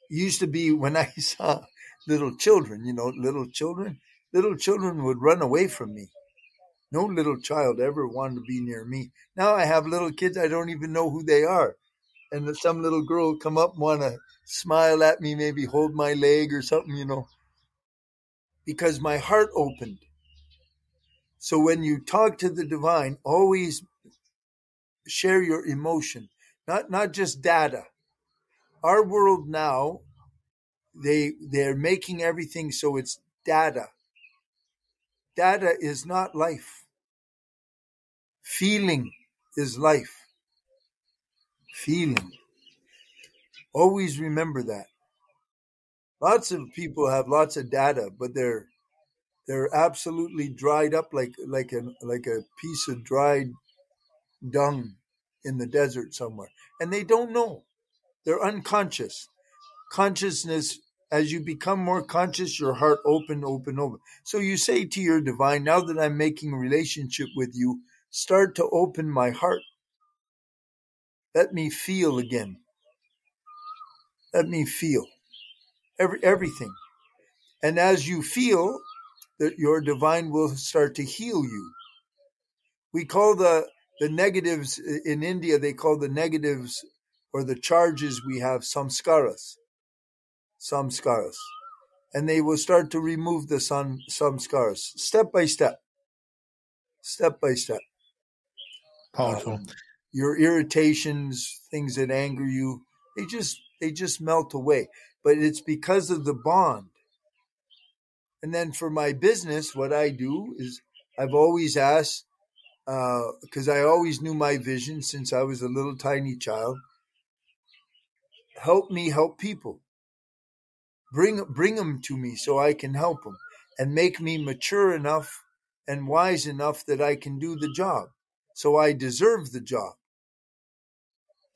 Used to be when I saw little children, you know, little children, little children would run away from me. No little child ever wanted to be near me. Now I have little kids, I don't even know who they are. And some little girl come up and want to smile at me, maybe hold my leg or something, you know, because my heart opened. So when you talk to the divine, always share your emotion, not not just data. Our world now, they they're making everything so it's data. Data is not life. Feeling is life. Feeling. Always remember that. Lots of people have lots of data, but they're they're absolutely dried up like like a like a piece of dried dung in the desert somewhere, and they don't know. They're unconscious. Consciousness, as you become more conscious, your heart open, open, open. So you say to your divine, now that I'm making relationship with you, start to open my heart. Let me feel again. Let me feel every everything. And as you feel, that your divine will start to heal you. We call the the negatives in India, they call the negatives or the charges we have samskaras. Samskaras. And they will start to remove the sam, samskaras step by step. Step by step. Powerful. Um, your irritations, things that anger you, they just they just melt away. But it's because of the bond. And then for my business, what I do is I've always asked, because uh, I always knew my vision since I was a little tiny child. Help me help people. Bring bring them to me so I can help them, and make me mature enough and wise enough that I can do the job. So I deserve the job,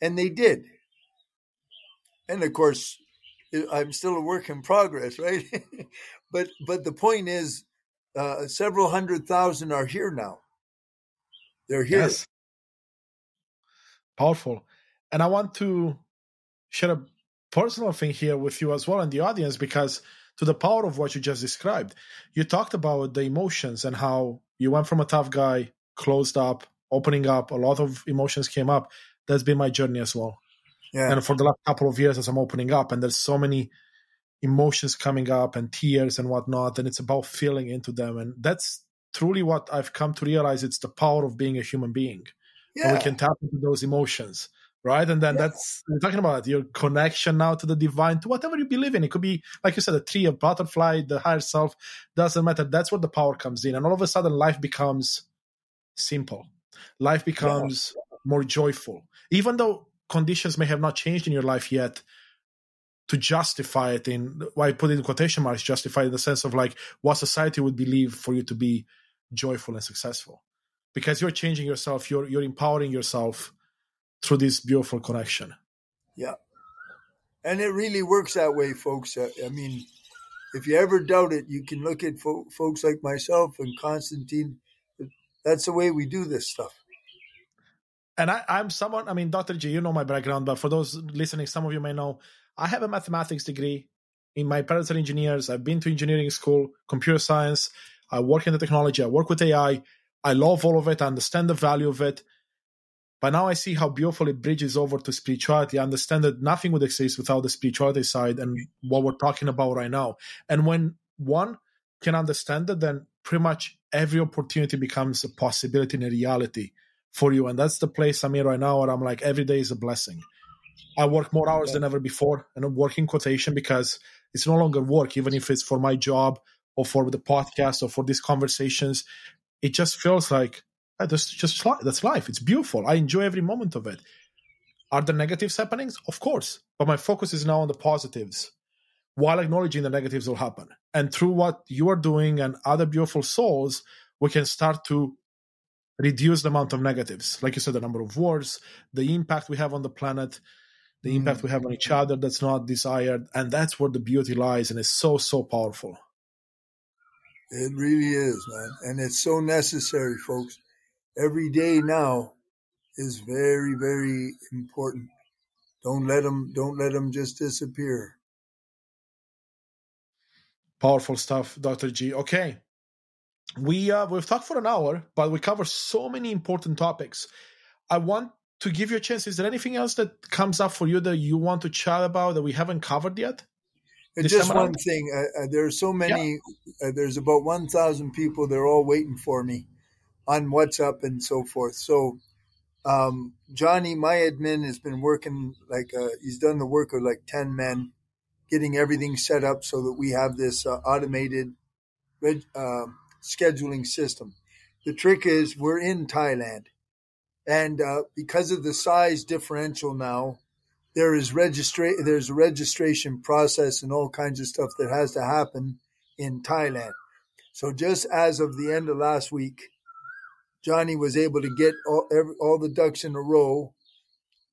and they did. And of course, I'm still a work in progress, right? but but the point is, uh, several hundred thousand are here now. They're here. Yes. Powerful, and I want to share a personal thing here with you as well and the audience because to the power of what you just described, you talked about the emotions and how you went from a tough guy, closed up, opening up. A lot of emotions came up. That's been my journey as well. Yeah. And for the last couple of years, as I'm opening up, and there's so many emotions coming up and tears and whatnot, and it's about feeling into them. And that's truly what I've come to realize. It's the power of being a human being. Yeah. And we can tap into those emotions, right? And then yeah. that's we're talking about your connection now to the divine, to whatever you believe in. It could be, like you said, a tree, a butterfly, the higher self. Doesn't matter. That's where the power comes in, and all of a sudden, life becomes simple. Life becomes yeah. more joyful, even though conditions may have not changed in your life yet to justify it in why I put it in quotation marks justify in the sense of like what society would believe for you to be joyful and successful because you're changing yourself you're you're empowering yourself through this beautiful connection yeah and it really works that way folks i mean if you ever doubt it you can look at fo- folks like myself and constantine that's the way we do this stuff and I, am someone, I mean, Dr. G, you know my background, but for those listening, some of you may know, I have a mathematics degree. In my parents are engineers. I've been to engineering school, computer science. I work in the technology. I work with AI. I love all of it. I understand the value of it. But now I see how beautiful it bridges over to spirituality. I understand that nothing would exist without the spirituality side and what we're talking about right now. And when one can understand that, then pretty much every opportunity becomes a possibility and a reality for you. And that's the place I'm in right now where I'm like, every day is a blessing. I work more hours than ever before and I'm working quotation because it's no longer work, even if it's for my job or for the podcast or for these conversations. It just feels like that's just that's life. It's beautiful. I enjoy every moment of it. Are there negatives happening? Of course, but my focus is now on the positives, while acknowledging the negatives will happen. And through what you are doing and other beautiful souls, we can start to reduce the amount of negatives. Like you said, the number of wars, the impact we have on the planet, the mm. impact we have on each other that's not desired, and that's where the beauty lies, and it's so so powerful. It really is, man, and it's so necessary, folks. Every day now is very very important. Don't let them don't let them just disappear. Powerful stuff, Dr. G. Okay. We uh, we've talked for an hour, but we cover so many important topics. I want to give you a chance. Is there anything else that comes up for you that you want to chat about that we haven't covered yet? Just one thing. Uh, uh, there are so many. Yeah. Uh, there's about one thousand people. They're all waiting for me on WhatsApp and so forth. So um, Johnny, my admin, has been working like uh, he's done the work of like ten men, getting everything set up so that we have this uh, automated uh, scheduling system. The trick is we're in Thailand, and uh, because of the size differential now, there is registra- There's a registration process and all kinds of stuff that has to happen in Thailand. So just as of the end of last week, Johnny was able to get all, every, all the ducks in a row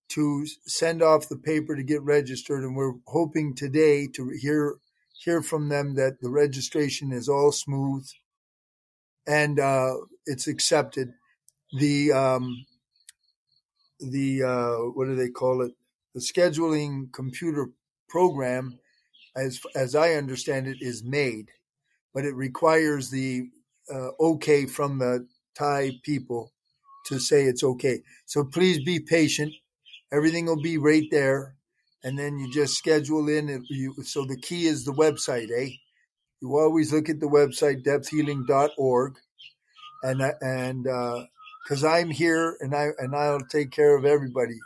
to send off the paper to get registered, and we're hoping today to hear hear from them that the registration is all smooth and uh, it's accepted. The um, the uh, what do they call it? The scheduling computer program, as as I understand it, is made, but it requires the uh, okay from the Thai people to say it's okay. So please be patient. Everything will be right there. And then you just schedule in. It, you, so the key is the website, eh? You always look at the website, depthhealing.org. And, and, uh, cause I'm here and I, and I'll take care of everybody.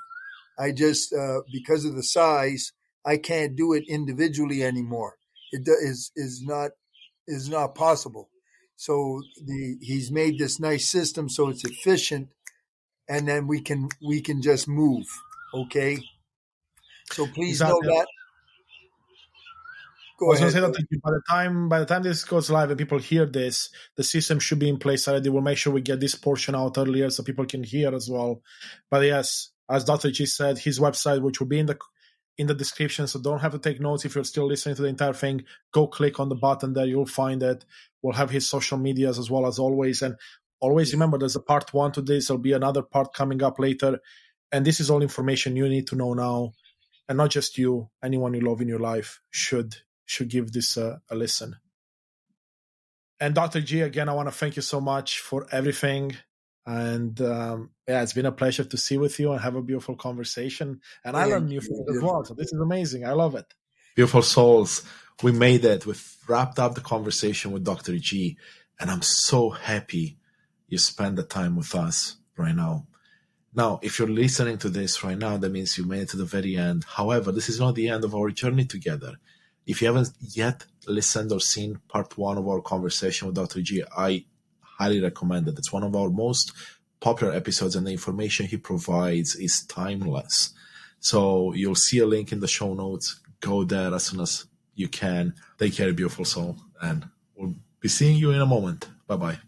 I just, uh, because of the size, I can't do it individually anymore. It is, is not, is not possible. So the he's made this nice system so it's efficient, and then we can we can just move. Okay. So please know that. Go I was ahead. Say that by the time by the time this goes live and people hear this, the system should be in place already. We'll make sure we get this portion out earlier so people can hear as well. But yes, as Dr. G said, his website, which will be in the in the description, so don't have to take notes if you're still listening to the entire thing. Go click on the button there, you'll find it. We'll have his social medias as well as always. And always remember there's a part one to this, there'll be another part coming up later. And this is all information you need to know now. And not just you, anyone you love in your life should should give this a, a listen. And Dr. G, again, I want to thank you so much for everything. And um, yeah, it's been a pleasure to see with you and have a beautiful conversation. And I learned new things as well. So this is amazing. I love it. Beautiful souls. We made it. We've wrapped up the conversation with Dr. G. And I'm so happy you spend the time with us right now. Now, if you're listening to this right now, that means you made it to the very end. However, this is not the end of our journey together. If you haven't yet listened or seen part one of our conversation with Dr. G, I highly recommend it. It's one of our most popular episodes, and the information he provides is timeless. So you'll see a link in the show notes. Go there as soon as you can. Take care, beautiful soul, and we'll be seeing you in a moment. Bye bye.